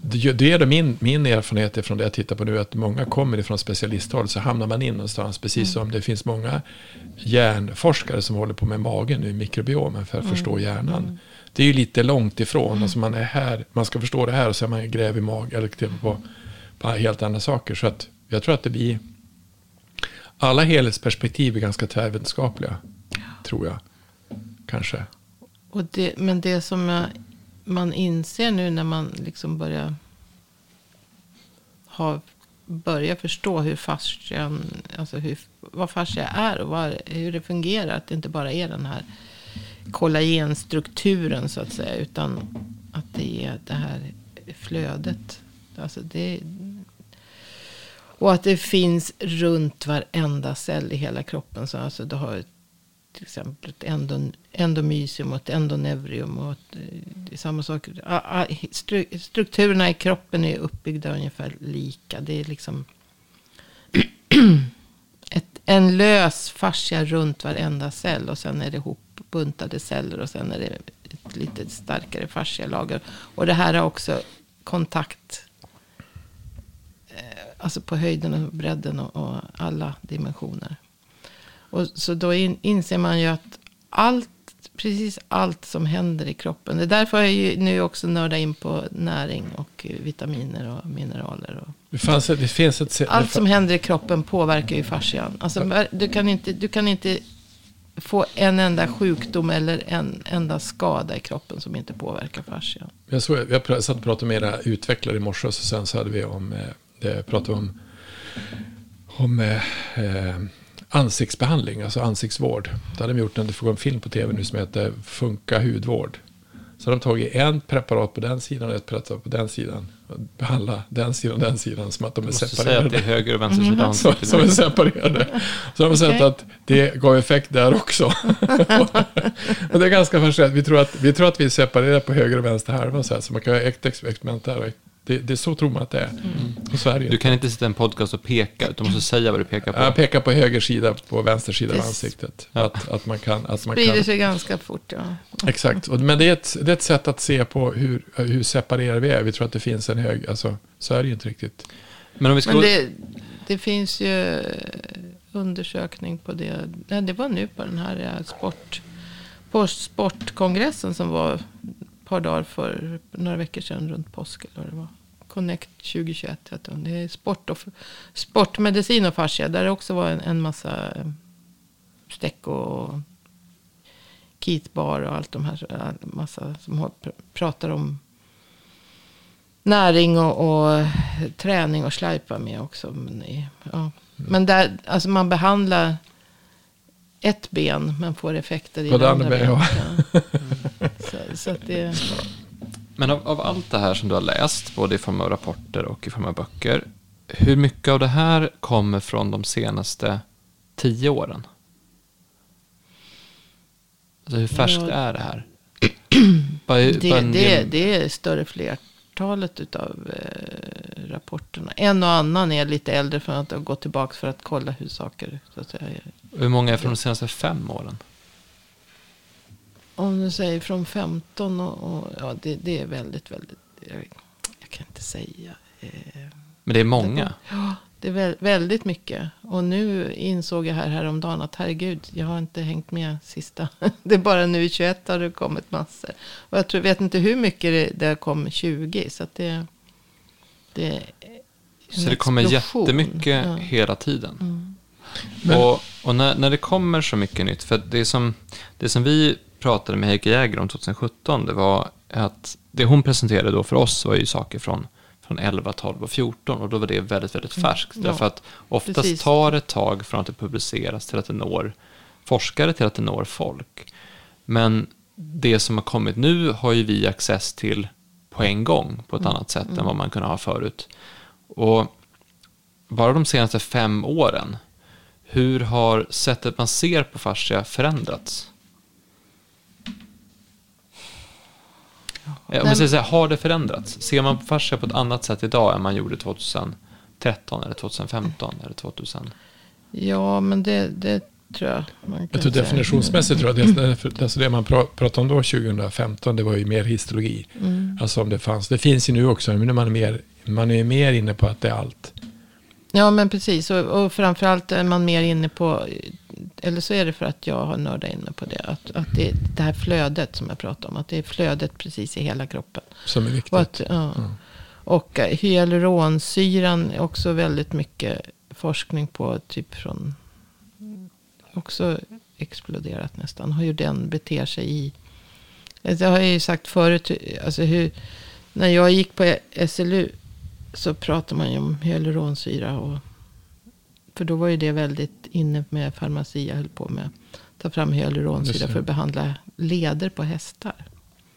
det är min, min erfarenhet från det jag tittar på nu, att många kommer ifrån specialisthåll, så hamnar man in någonstans, precis som det finns många hjärnforskare som håller på med magen nu, mikrobiomen, för att förstå hjärnan. Det är ju lite långt ifrån, alltså man är här, man ska förstå det här och så är man gräv i magen, eller till på, på helt andra saker. Så att jag tror att det blir, alla helhetsperspektiv är ganska tvärvetenskapliga, tror jag, kanske. Och det, men det som jag, man inser nu när man liksom börjar ha, börjar förstå hur fascian, alltså hur, vad fascia är och vad, hur det fungerar. Att det inte bara är den här kollagenstrukturen så att säga. Utan att det är det här flödet. Alltså det, och att det finns runt varenda cell i hela kroppen. Så alltså du har till exempel ett endon, endomysium och ett endonevrium. Och ett, det är samma sak. Strukturerna i kroppen är uppbyggda ungefär lika. Det är liksom ett, en lös fascia runt varenda cell. Och sen är det ihop hopbuntade celler. Och sen är det ett lite starkare fascialager. Och det här har också kontakt. eh, Alltså på höjden och bredden och, och alla dimensioner. Och så då in, inser man ju att allt, precis allt som händer i kroppen. Det är därför jag ju nu också nördar in på näring och vitaminer och mineraler. Och Det, fanns, det finns ett... allt som händer i kroppen påverkar ju fascian. Alltså, du, kan inte, du kan inte få en enda sjukdom eller en enda skada i kroppen som inte påverkar fascian. Jag, såg, jag satt och pratade med era utvecklare i morse och så sen så hade vi om, eh, det, pratade om, om eh, eh, ansiktsbehandling, alltså ansiktsvård. Då hade de gjort en, det en film på tv nu som heter Funka hudvård. Så de tagit en preparat på den sidan och ett preparat på den sidan. Och behandla den sidan och den sidan som att de är måste säga separerade. att det är höger och vänster sida av Som, som är separerade. Så de har sett att det gav effekt där också. och det är ganska fascinerande. Vi tror att vi, tror att vi är separerade på höger och vänster halva. Så, här, så man kan göra ett ex- experiment där. och Det, det är så tror man att det är. Det ju Du kan inte sitta i en podcast och peka, utan du måste säga vad du pekar på. Jag pekar på höger sida på vänster sida av ansiktet. Att, att man kan... Att man Sprider kan sig ganska fort. Ja. exakt. Och, men det är, ett, det är ett sätt att se på hur, hur separerade vi är. Vi tror att det finns en hög... Alltså, så är det ju inte riktigt. Men om vi ska... Men det, det finns ju undersökning på det. Nej, det var nu på den här eh, sport, på sportkongressen som var par dagar för några veckor sedan runt påsk. Eller vad det var. Connect 2021 hette hon. Det är sport och, sportmedicin och fascia. Där det också var en, en massa eh, Steck och Kitbar och allt de här. Eh, massa som pratar om näring och, och eh, träning och slajpa med också. Men, ja. men där, alltså man behandlar ett ben men får effekter i På det andra benet. Ja. Så, så att det, Men av, av allt det här som du har läst, både i form av rapporter och i form av böcker, hur mycket av det här kommer från de senaste tio åren? Alltså hur färskt Ja. är det här? Bara, det, det, det är större flertalet utav eh, rapporterna. En och annan är lite äldre för att gått tillbaka för att kolla hur saker så att säga. Hur många är från de senaste fem åren? Om du säger från 15 och, och ja, det, det är väldigt, väldigt, jag, jag kan inte säga. Eh, Men det är många. Ja, det är vä- väldigt mycket. Och nu insåg jag här häromdagen att herregud, jag har inte hängt med sista. Det är bara nu i 21 har det kommit massor. Och jag tror, vet inte hur mycket det, det kom 20. Så att det, det är en Så det kommer explosion. jättemycket Ja. hela tiden. Mm. Men- Och, och när, när det kommer så mycket nytt, för det som, det som vi pratade med Heike Jäger om 2017, det var att det hon presenterade då för oss var ju saker från, från 11, 12 och 14 och då var det väldigt, väldigt färskt. Mm. Ja, Därför att oftast precis. tar det ett tag från att det publiceras till att det når forskare till att det når folk. Men det som har kommit nu har ju vi access till på en gång på ett Mm. annat sätt än vad man kunde ha förut. Och bara de senaste fem åren, hur har sättet man ser på fascia förändrats? Om Nej, säger så här, har det förändrats? Ser man på fascia på ett annat sätt idag än man gjorde 2013 eller 2015 eller 2000? Ja, men det, det tror jag man kan Jag tror definitionsmässigt tror jag det, det, alltså det man pra- pratade om då 2015 det var ju mer histologi. Mm. Alltså om det fanns. Det finns ju nu också men nu är man mer, man är mer inne på att det är allt. Ja, men precis. Och, och framförallt är man mer inne på, eller så är det för att jag har nördat inne på det, att, att det är det här flödet som jag pratade om, att det är flödet precis i hela kroppen. Som är viktigt. Och, att, ja. och eh, hyaluronsyran är också väldigt mycket forskning på, typ från, också exploderat nästan, hur den beter sig i, det har jag ju sagt förut, alltså hur, när jag gick på SLU så pratar man ju om hyaluronsyra. Och, för då var ju det väldigt inne med Pharmacia höll på med. Ta fram hyaluronsyra för att behandla leder på hästar.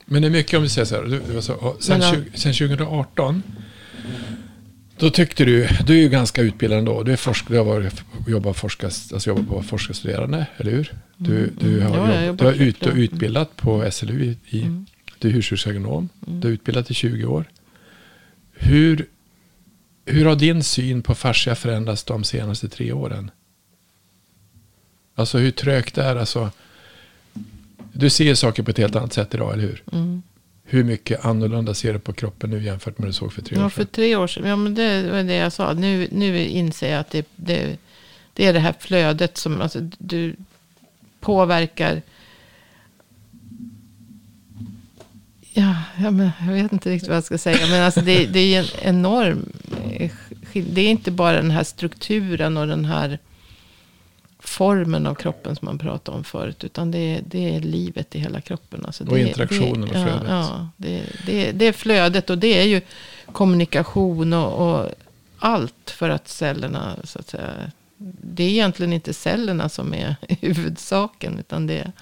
Men det är mycket om du säger så här. Du, du, så, sen, Men, ja. 20, sen 2018. Då tyckte du, du är ju ganska utbildad ändå. Du är forskare, du har varit, jobbat, forskas, alltså jobbat på forskarstuderande, eller hur? Du, du Mm. har, Ja, jag jobb, jobbar du har ut, SLU. utbildat på SLU i, i Mm. du är husdjursagronom. Du har utbildat i 20 år. Hur, hur har din syn på fascia förändrats de senaste tre åren? Alltså hur trögt är det? Alltså, du ser saker på ett helt annat sätt idag, eller hur? Mm. Hur mycket annorlunda ser du på kroppen nu jämfört med du såg för tre Ja, år för sedan? tre år sedan. Ja, men det var det jag sa. Nu, nu inser jag att det, det, det är det här flödet som alltså, du påverkar. Ja, ja men jag vet inte riktigt vad jag ska säga. Men alltså det, det är en enorm eh, skill- Det är inte bara den här strukturen och den här formen av kroppen som man pratade om förut. Utan det är, det är livet i hela kroppen. Alltså Och det, interaktionen det, och flödet. Ja, ja det, det, det är flödet och det är ju kommunikation och, och allt för att cellerna, så att säga. Det är egentligen inte cellerna som är huvudsaken. Utan det är,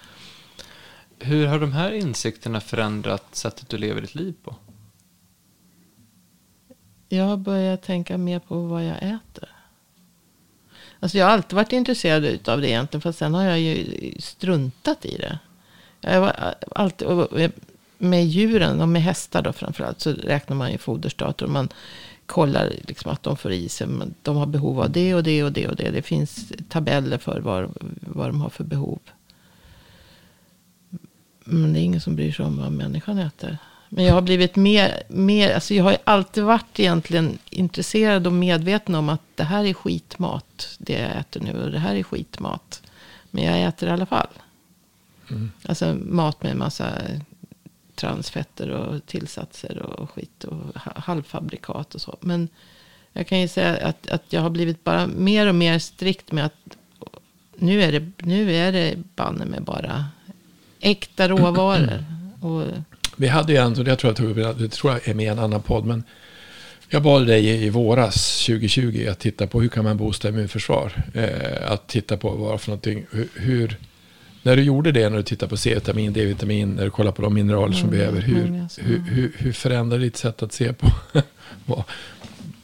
hur har de här insikterna förändrat sättet du lever ditt liv på? jag har börjat tänka mer på vad jag äter. Alltså jag har alltid varit intresserad av det egentligen. Fast sen har jag ju struntat i det. Jag var alltid, med djuren och med hästar då framförallt. Så räknar man ju foderstater. Och man kollar liksom att de får i sig. De har behov av det och det och det och det. Det finns tabeller för vad, vad de har för behov. Men det är ingen som bryr sig om vad människan äter. Men jag har blivit mer, mer alltså jag har ju alltid varit egentligen intresserad och medveten om att det här är skitmat, det jag äter nu. Och det här är skitmat. Men jag äter i alla fall. Alltså mat med massa transfetter och tillsatser och skit och ha- halvfabrikat och så. Men jag kan ju säga att, att jag har blivit bara mer och mer strikt med att nu är det, nu är det banne med bara äkta råvaror. Och Vi hade ju en, och det tror jag, tog det tror jag är med i en annan podd, men jag bad dig i, våras 2020 att titta på hur kan man boosta immunförsvar. Eh, att titta på vad för någonting, hur, när du gjorde det, när du tittar på C-vitamin, D-vitamin, när du kollar på de mineraler som Mm, behöver, hur, hur, hur, hur förändrade ditt sätt att se på vad,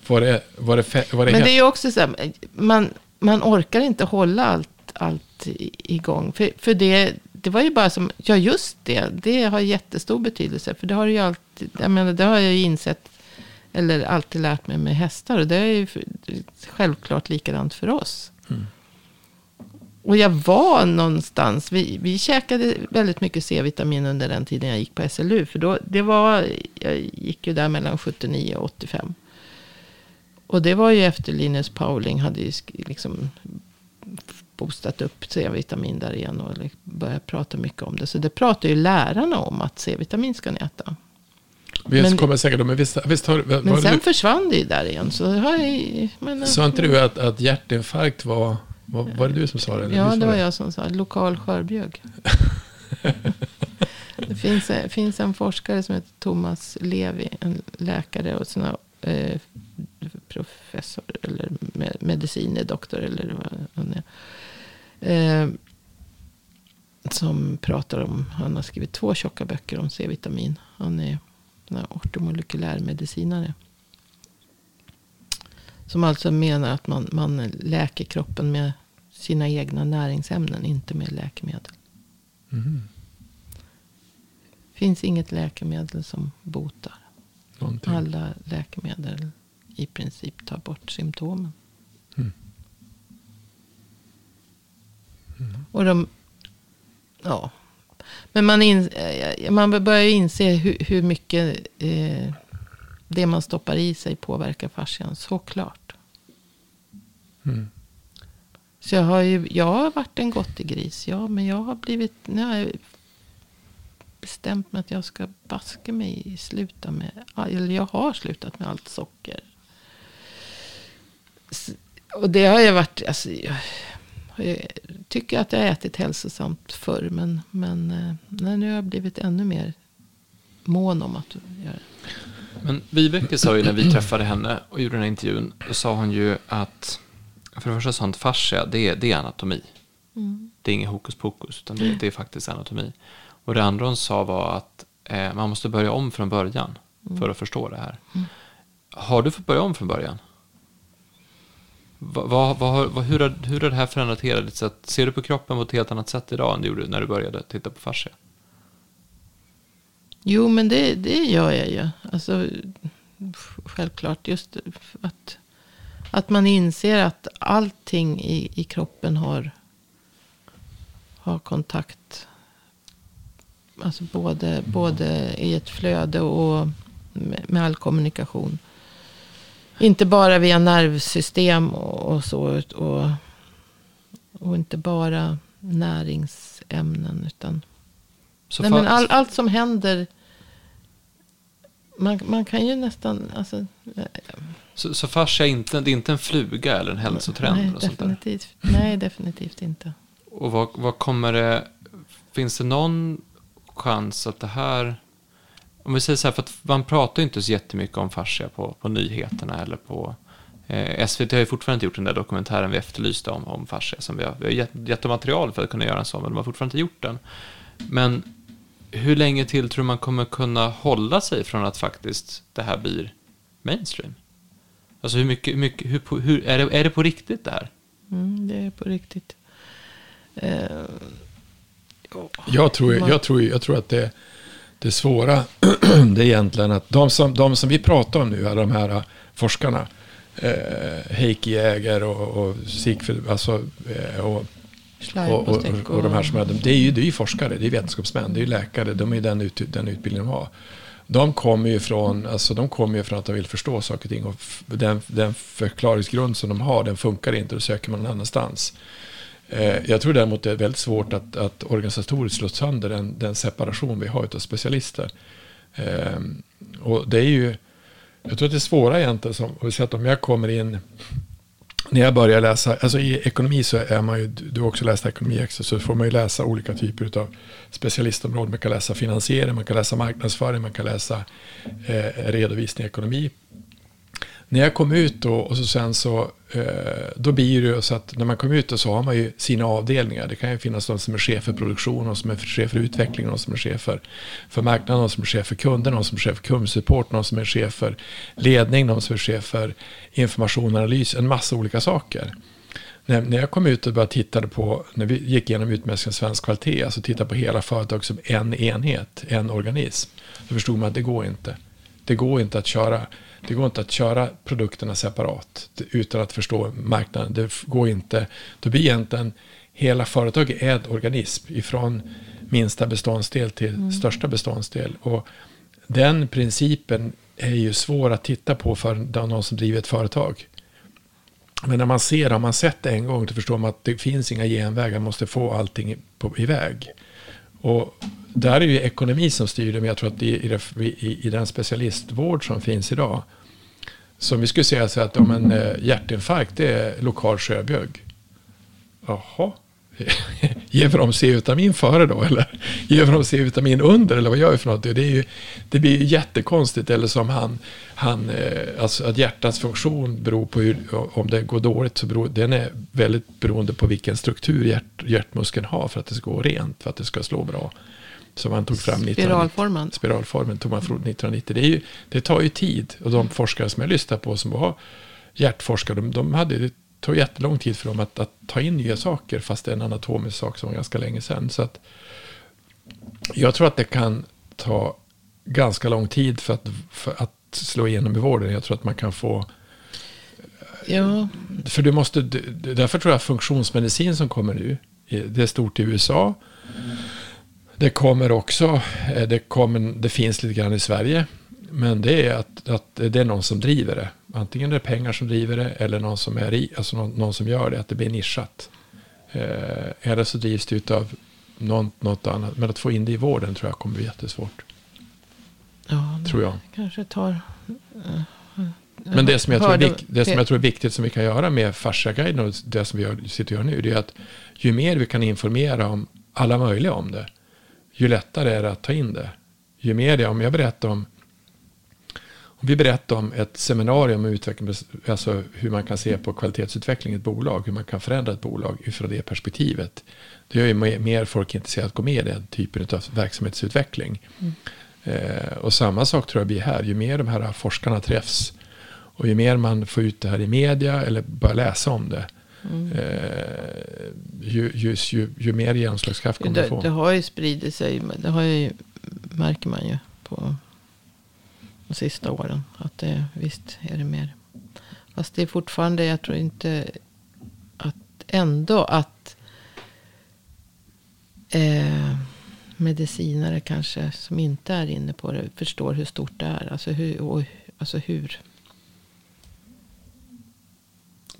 var det, var det, var det, Men det är ju också så här, man, man orkar inte hålla allt, allt igång. För, för det, det var ju bara som, ja just det, det har jättestor betydelse. För det har ju alltid, jag menar det har jag ju insett, eller alltid lärt mig med hästar. Och det är ju självklart likadant för oss. Mm. Och jag var någonstans, vi, vi käkade väldigt mycket C-vitamin under den tiden jag gick på SLU. För då, det var, jag gick ju där mellan 79 och 85. Och det var ju efter Linus Pauling hade ju liksom boostat upp C-vitamin där igen och börjat prata mycket om det. Så det pratar ju lärarna om att C-vitamin ska ni äta. vi men- kommer säkert, men visst, visst har, var Men sen du, försvann det ju där igen. Så jag, men, sa inte du att, att hjärtinfarkt var, var, var det du som sa det? eller Ja, det var jag som sa. Lokal skörbjugg. det finns, finns en forskare som heter Thomas Levi. En läkare och såna, eh, professor. Eller med, medicinedoktor. Eller vad han är. Eh, som pratar om. Han har skrivit två tjocka böcker om C-vitamin. Han är en ortomolekylär medicinare. Som alltså menar att man, man läker kroppen med sina egna näringsämnen, inte med läkemedel. Mhm, finns inget läkemedel som botar. någonting. Alla läkemedel i princip tar bort symptomen. Mm. Och de, ja. Men man, in, eh, man börjar ju inse hur, hur mycket eh, det man stoppar i sig påverkar fascian. Såklart. Mm. Så jag har ju jag har varit en gris, ja. Men jag har blivit, nu har jag bestämt mig att jag ska baska mig sluta med, eller jag har slutat med allt socker. Och det har jag varit, alltså, jag, jag tycker att jag har ätit hälsosamt förr. Men, men eh, nej, nu har jag blivit ännu mer mån om att göra det. Men Vibeke sa ju när vi träffade henne och gjorde den här intervjun, då sa hon ju att, för det första sa hon att fascia, det är, det är anatomi. Det är inget hokus pokus, utan det, det är faktiskt anatomi. Och det andra hon sa var att eh, man måste börja om från början för att förstå det här. Har du fått börja om från början? Vad, vad vad- hur, har, hur har det här förändrat hela ditt sätt? Ser du på kroppen på ett helt annat sätt idag än du gjorde när du började titta på fascia? Jo, men det, det gör jag ju. Alltså, självklart. Just att, att man inser att allting i, i kroppen har, har kontakt. Alltså både, både i ett flöde och med, med all kommunikation. Inte bara via nervsystem och, och så. Och, och inte bara näringsämnen. Utan Så Nej, men all, allt som händer. Man, man kan ju nästan. Alltså, eh, Så, så fascia är inte, det är inte en fluga eller en hälsotrend? nej, och sånt där. definitivt, nej, definitivt inte. Och vad, vad kommer det... Finns det någon chans att det här... Om vi säger så här, för att man pratar ju inte så jättemycket om fascia på, på nyheterna eller på... Eh, SVT har ju fortfarande inte gjort den där dokumentären vi efterlyste om, om fascia. Som vi, har, vi har gett, gett dem material för att kunna göra en sån, men de har fortfarande inte gjort den. Men hur länge till tror man kommer kunna hålla sig från att faktiskt det här blir mainstream? Alltså hur mycket, hur mycket hur, hur, är, det, är det på riktigt det här? Mm, det är på riktigt. Eh, Jag tror, Man- jag tror, jag tror att det, det svåra det är egentligen att de som, de som vi pratar om nu, alla de här forskarna, eh, Heikki Jäger och, och Sigfrid, alltså, eh, och, och, och, och de här som är, det är ju, det är forskare, det är vetenskapsmän, det är läkare, de är den, ut, den utbildning de har. De kommer ju från, alltså de kommer ju från att de vill förstå saker och ting och den, den förklaringsgrund som de har, den funkar inte, då söker man någon annanstans. Eh, jag tror däremot det är väldigt svårt att, att organisatoriskt slå sönder den, den separation vi har av specialister. Ehm, och det är ju, jag tror att det är svåra egentligen, som, så att om jag kommer in, när jag börjar läsa, alltså i ekonomi så är man ju, du har också läst ekonomi också, så får man ju läsa olika typer av specialistområden. Man kan läsa finansiering, man kan läsa marknadsföring, man kan läsa eh, redovisning i ekonomi. När jag kom ut då, och så sen så, eh, då blir det ju så att när man kommer ut så har man ju sina avdelningar. Det kan ju finnas någon som är chef för produktion, någon som är chef för utveckling, någon som är chef för, för marknaden, någon som är chef för kunder, någon som är chef för kundsupport, någon som är chef för ledning, någon som är chef för information och analys, en massa olika saker. När, när jag kom ut och började titta på, när vi gick igenom utmätningen svensk kvalitet, alltså titta på hela företaget som en enhet, en organism, då förstod man att det går inte. Det går inte att köra det går inte att köra produkterna separat utan att förstå marknaden. Det går inte. Då blir egentligen hela företaget en organism ifrån minsta beståndsdel till mm. största beståndsdel. Och den principen är ju svår att titta på för någon som driver ett företag. Men när man ser, har man sett det en gång, då förstår man att det finns inga genvägar, man måste få allting på, iväg. Och där är ju ekonomi som styr det, men jag tror att i, i, i den specialistvård som finns idag, som vi skulle säga så att om en eh, hjärtinfarkt det är lokal sjöbjugg. Jaha, ger vi dem C-vitamin före då? Eller ger vi dem C-vitamin under? Eller vad gör vi för något? Det, är ju, det blir ju jättekonstigt. Eller som han, han eh, alltså att hjärtats funktion beror på hur, om det går dåligt så beror den är väldigt beroende på vilken struktur hjärt, hjärtmuskeln har för att det ska gå rent, för att det ska slå bra. Som man tog fram Spiralformen. Spiralformen tog man fram 1990. Det, ju, det tar ju tid. Och de forskare som jag lyssnar på som var hjärtforskare, de, de hade, det tog jättelång tid för dem att, att, ta in nya saker. Fast det är en anatomisk sak som var ganska länge sedan. Så att, jag tror att det kan ta ganska lång tid för att, för att slå igenom i vården. Jag tror att man kan få Ja. För du måste, därför tror jag funktionsmedicin som kommer nu, det är stort i USA. Det kommer också, eh, det, kommer, det finns lite grann i Sverige. Men det är att, att det är någon som driver det. Antingen är det pengar som driver det eller någon som, är i, alltså någon, någon som gör det, att det blir nischat. Eh, eller så drivs det av något, något annat. Men att få in det i vården tror jag kommer bli jättesvårt. Ja, tror jag. kanske tar... Uh, Men det som, jag tror är, det som jag tror är viktigt som vi kan göra med Fasciaguiden och det som vi gör, sitter och gör nu, det är att ju mer vi kan informera om alla möjliga om det, ju lättare är det att ta in det. Ju mer det, om jag berättar om om vi berättar om ett seminarium om utveckling, alltså hur man kan se på kvalitetsutveckling i ett bolag, hur man kan förändra ett bolag utifrån det perspektivet. Det gör ju mer folk intresserade att gå med i den typen av verksamhetsutveckling. Mm. Eh, och samma sak tror jag blir här, ju mer de här forskarna träffs och ju mer man får ut det här i media eller bara läsa om det, Mm. Ju, ju, ju, ju, mer genomslagskraft kommer det, det få. Det har ju spridit sig. Det har ju, märker man ju på de sista åren. Att det, visst är det mer. Fast det är fortfarande, jag tror inte att ändå att eh, medicinare kanske som inte är inne på det förstår hur stort det är. Alltså hur, och, alltså hur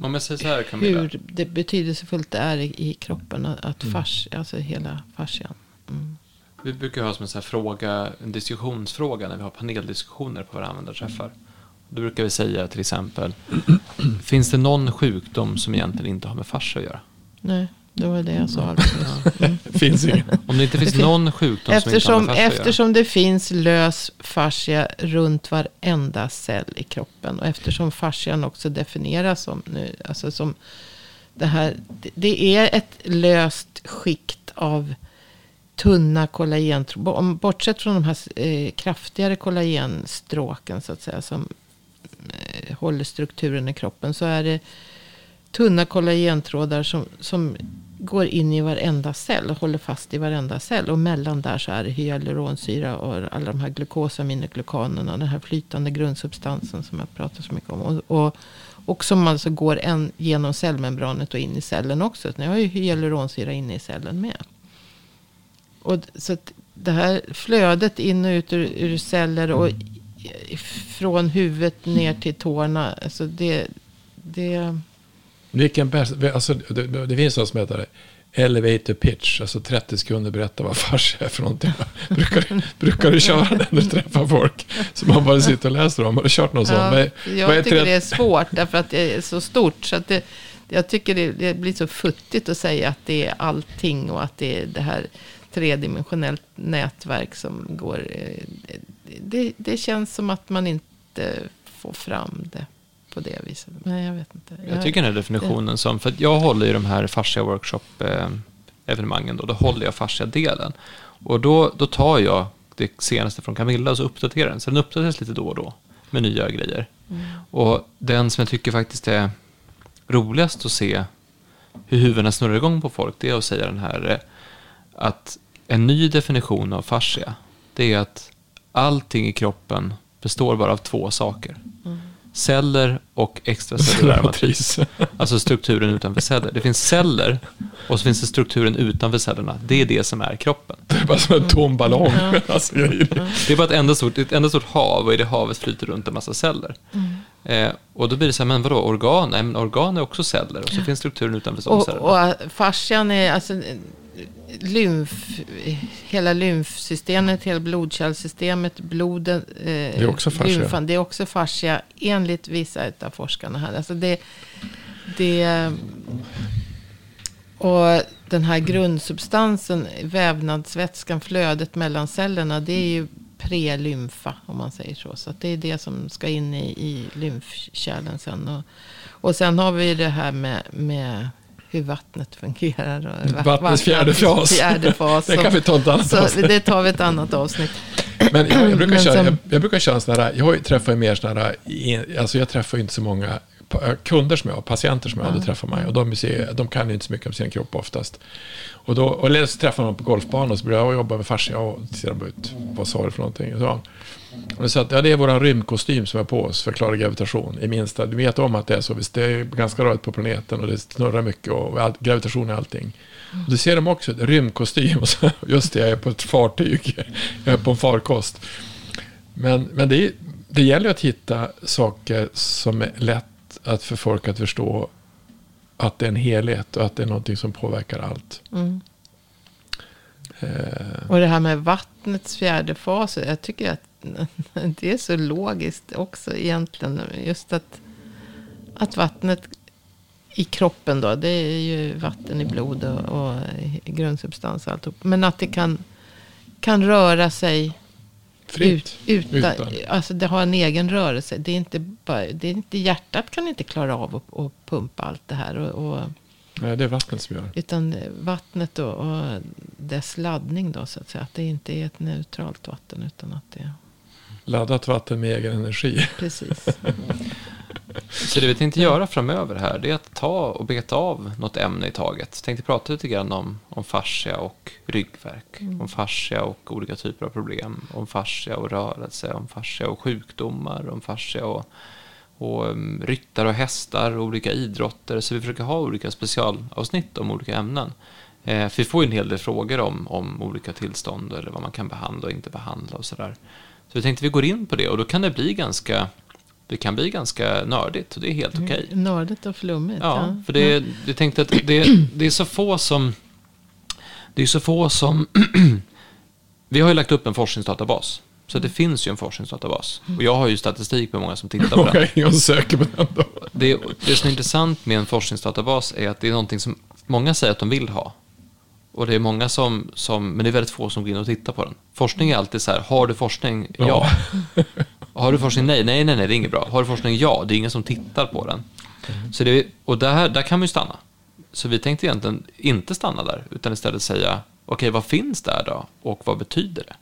om jag säger så här Camilla. Hur det betydelsefullt det är i, i kroppen att mm. fars, alltså hela fascian. Mm. Vi brukar ha som en här fråga, en diskussionsfråga när vi har paneldiskussioner på våra användarträffar. Då brukar vi säga till exempel, finns det någon sjukdom som egentligen inte har med fascia att göra? Nej. Det var det jag sa mm. finns ingen. Om det inte finns någon sjukdom eftersom, som inte med Eftersom det finns lös fascia runt varenda cell i kroppen. Och eftersom fascian också definieras som, nu, alltså som det här. Det är ett löst skikt av tunna kollagen. Bortsett från de här eh, kraftigare kollagenstråken så att säga. Som eh, håller strukturen i kroppen. Så är det tunna kollagentrådar som, som går in i varenda cell och håller fast i varenda cell. Och mellan där så är det hyaluronsyra och alla de här glukosaminoglykanerna. Den här flytande grundsubstansen som jag pratar så mycket om. Och, och, och som alltså går en, genom cellmembranet och in i cellen också. Så ni har ju hyaluronsyra inne i cellen med. Och, så det här flödet in och ut ur, ur celler och från huvudet ner till tårna. Alltså det, det vilken bäst, alltså, det, det finns något som heter elevator pitch, alltså 30 sekunder berätta vad fascia är för någonting. brukar, du, brukar du köra den när du träffar folk? Så man bara sitter och läser dem. Har du kört något Ja? Vad är- jag tycker 30 det är svårt därför att det är så stort. Så att det, jag tycker det, det blir så futtigt att säga att det är allting och att det är det här tredimensionellt nätverk som går. eh, Det, det känns som att man inte får fram det på det viset. Nej, jag vet inte. Jag tycker den här definitionen som, för att jag håller i de här fascia workshop eh, evenemangen då, då håller jag fascia delen. Och då, då tar jag det senaste från Camilla och så uppdaterar den. Så den uppdateras lite då och då med nya grejer. Och den som jag tycker faktiskt är roligast att se hur huvudena snurrar igång på folk, det är att säga den här eh, att en ny definition av fascia, det är att allting i kroppen består bara av två saker. Celler och extracellulära matris. Alltså strukturen utanför celler. Det finns celler och så finns det strukturen utanför cellerna. Det är det som är kroppen. Det är bara som en tom ballong. Alltså, grejer. Det är bara ett enda stort, ett enda stort hav och i det havet flyter runt en massa celler. Eh, och då blir det så här, men vadå, organ? Nej, men organ är också celler. Och så finns strukturen utanför Och, cellerna. och fascian är alltså lymf, hela lymfsystemet, hela blodkärlsystemet, bloden. Eh, det är också fascia. det är också fascia enligt vissa av forskarna här. Alltså det, det, och den här grundsubstansen, vävnadsvätskan, flödet mellan cellerna, det är ju prelymfa om man säger så. Så det är det som ska in i, i lymfkärlen sen. Och, och sen har vi det här med, med hur vattnet fungerar. Och va- Vattnets fjärde fas. Fjärde fas. Det kan vi ta ett annat avsnitt. det tar vi ett annat avsnitt. Men jag, jag, brukar Men köra, som- jag, jag brukar köra en sån här, jag träffar ju mer såna här, alltså jag träffar ju inte så många kunder som jag har, patienter som jag har, då träffar man. Och de, ser, de kan ju inte så mycket om sin kropp oftast. Och då, och eller så träffar man på golfbanan och så börjar jag jobba med fascia och ser de ut, vad sa du för någonting? Och, så. Och sa att ja, det är våran rymdkostym som är på oss för att klara gravitation i minsta. Du vet om att det är så, visst det är ganska rörigt på planeten och det snurrar mycket och all, gravitation är allting. Och du ser dem också, rymdkostym, och så, just det, jag är på ett fartyg, jag är på en farkost. Men, men det, är- det gäller att hitta saker som är lätt att för folk att förstå att det är en helhet och att det är någonting som påverkar allt. Mm. Eh, Och det här med vattnets fjärde fas. Jag tycker att det är så logiskt också egentligen. Just att, att vattnet i kroppen då. Det är ju vatten i blod och, och grundsubstans och alltihop. Men att det kan, kan röra sig fritt. Ut, utan, Utan. Alltså det har en egen rörelse. Det är inte bara, det är inte, hjärtat kan inte klara av att, pumpa allt det här. Och, och, Nej, det är vattnet som gör. utan vattnet och, och dess laddning då så att säga. Att det inte är ett neutralt vatten utan att det Laddat vatten med egen energi. precis. Så det vi tänkte göra framöver här, det är att ta och beta av något ämne i taget. Tänkte prata lite grann om, om fascia och ryggverk, om fascia och olika typer av problem, om fascia och rörelse, om fascia och sjukdomar, om fascia och, och um, ryttare och hästar och olika idrotter. Så vi försöker ha olika specialavsnitt om olika ämnen. Eh, för vi får ju en hel del frågor om, om olika tillstånd eller vad man kan behandla och inte behandla och sådär. Så vi tänkte vi går in på det och då kan det bli ganska det kan bli ganska nördigt och det är helt okej. Nördigt och flummigt. Ja, för det, jag tänkte att det, det är så få som... Det är så få som... vi har ju lagt upp en forskningsdatabas. Så det finns ju en forskningsdatabas. Och jag har ju statistik på många som tittar på den. Många är och söker på den då. Det, det som är intressant med en forskningsdatabas är att det är någonting som många säger att de vill ha. Och det är många som, som men det är väldigt få som går in och tittar på den. Forskning är alltid så här, har du forskning? Ja. Har du forskning? Nej, nej, nej, nej, det är inget bra. Har du forskning? Ja, det är ingen som tittar på den. Så det, och där, där kan man ju stanna. Så vi tänkte egentligen inte stanna där, utan istället säga, okej, vad finns där då? Och vad betyder det?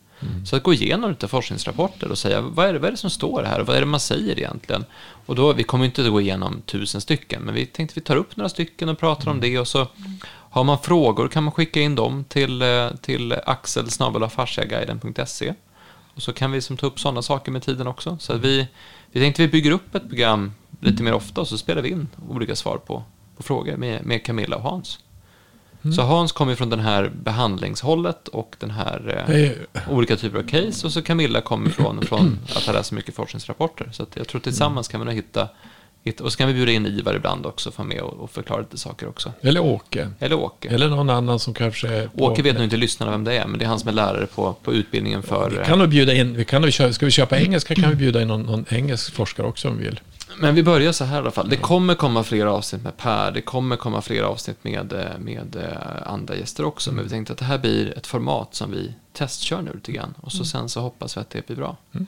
Så att gå igenom lite forskningsrapporter och säga, vad är, det, vad är det som står här? Vad är det man säger egentligen? Och då, vi kommer inte att gå igenom tusen stycken, men vi tänkte vi tar upp några stycken och pratar om det och så har man frågor kan man skicka in dem till, eh, till axel.fasciaguiden.se och så kan vi som ta upp sådana saker med tiden också. Så att vi, vi tänkte vi bygger upp ett program lite mer ofta och så spelar vi in olika svar på, på frågor med, med Camilla och Hans. Så Hans kommer från den här behandlingshållet och den här eh, olika typer av case och så Camilla kommer från, från att ha läst mycket forskningsrapporter. Så att jag tror tillsammans kan vi nog hitta Och så kan vi bjuda in Ivar ibland också, få med och, förklara lite saker också. Eller Åke. Eller Åke. Eller någon annan som kanske... är på- Åke vet nog inte lyssnarna vem det är, men det är han som är lärare på, på utbildningen för... Vi kan nog bjuda in, vi kan nog, ska vi köpa engelska kan vi bjuda in någon, någon engelsk forskare också om vi vill. Men vi börjar så här i alla fall. Det kommer komma fler avsnitt med Per. Det kommer komma fler avsnitt med, eh, med eh, andra gäster också. Men vi tänkte att det här blir ett format som vi testkör nu lite grann. Och så sen så hoppas vi att det blir bra. Mm.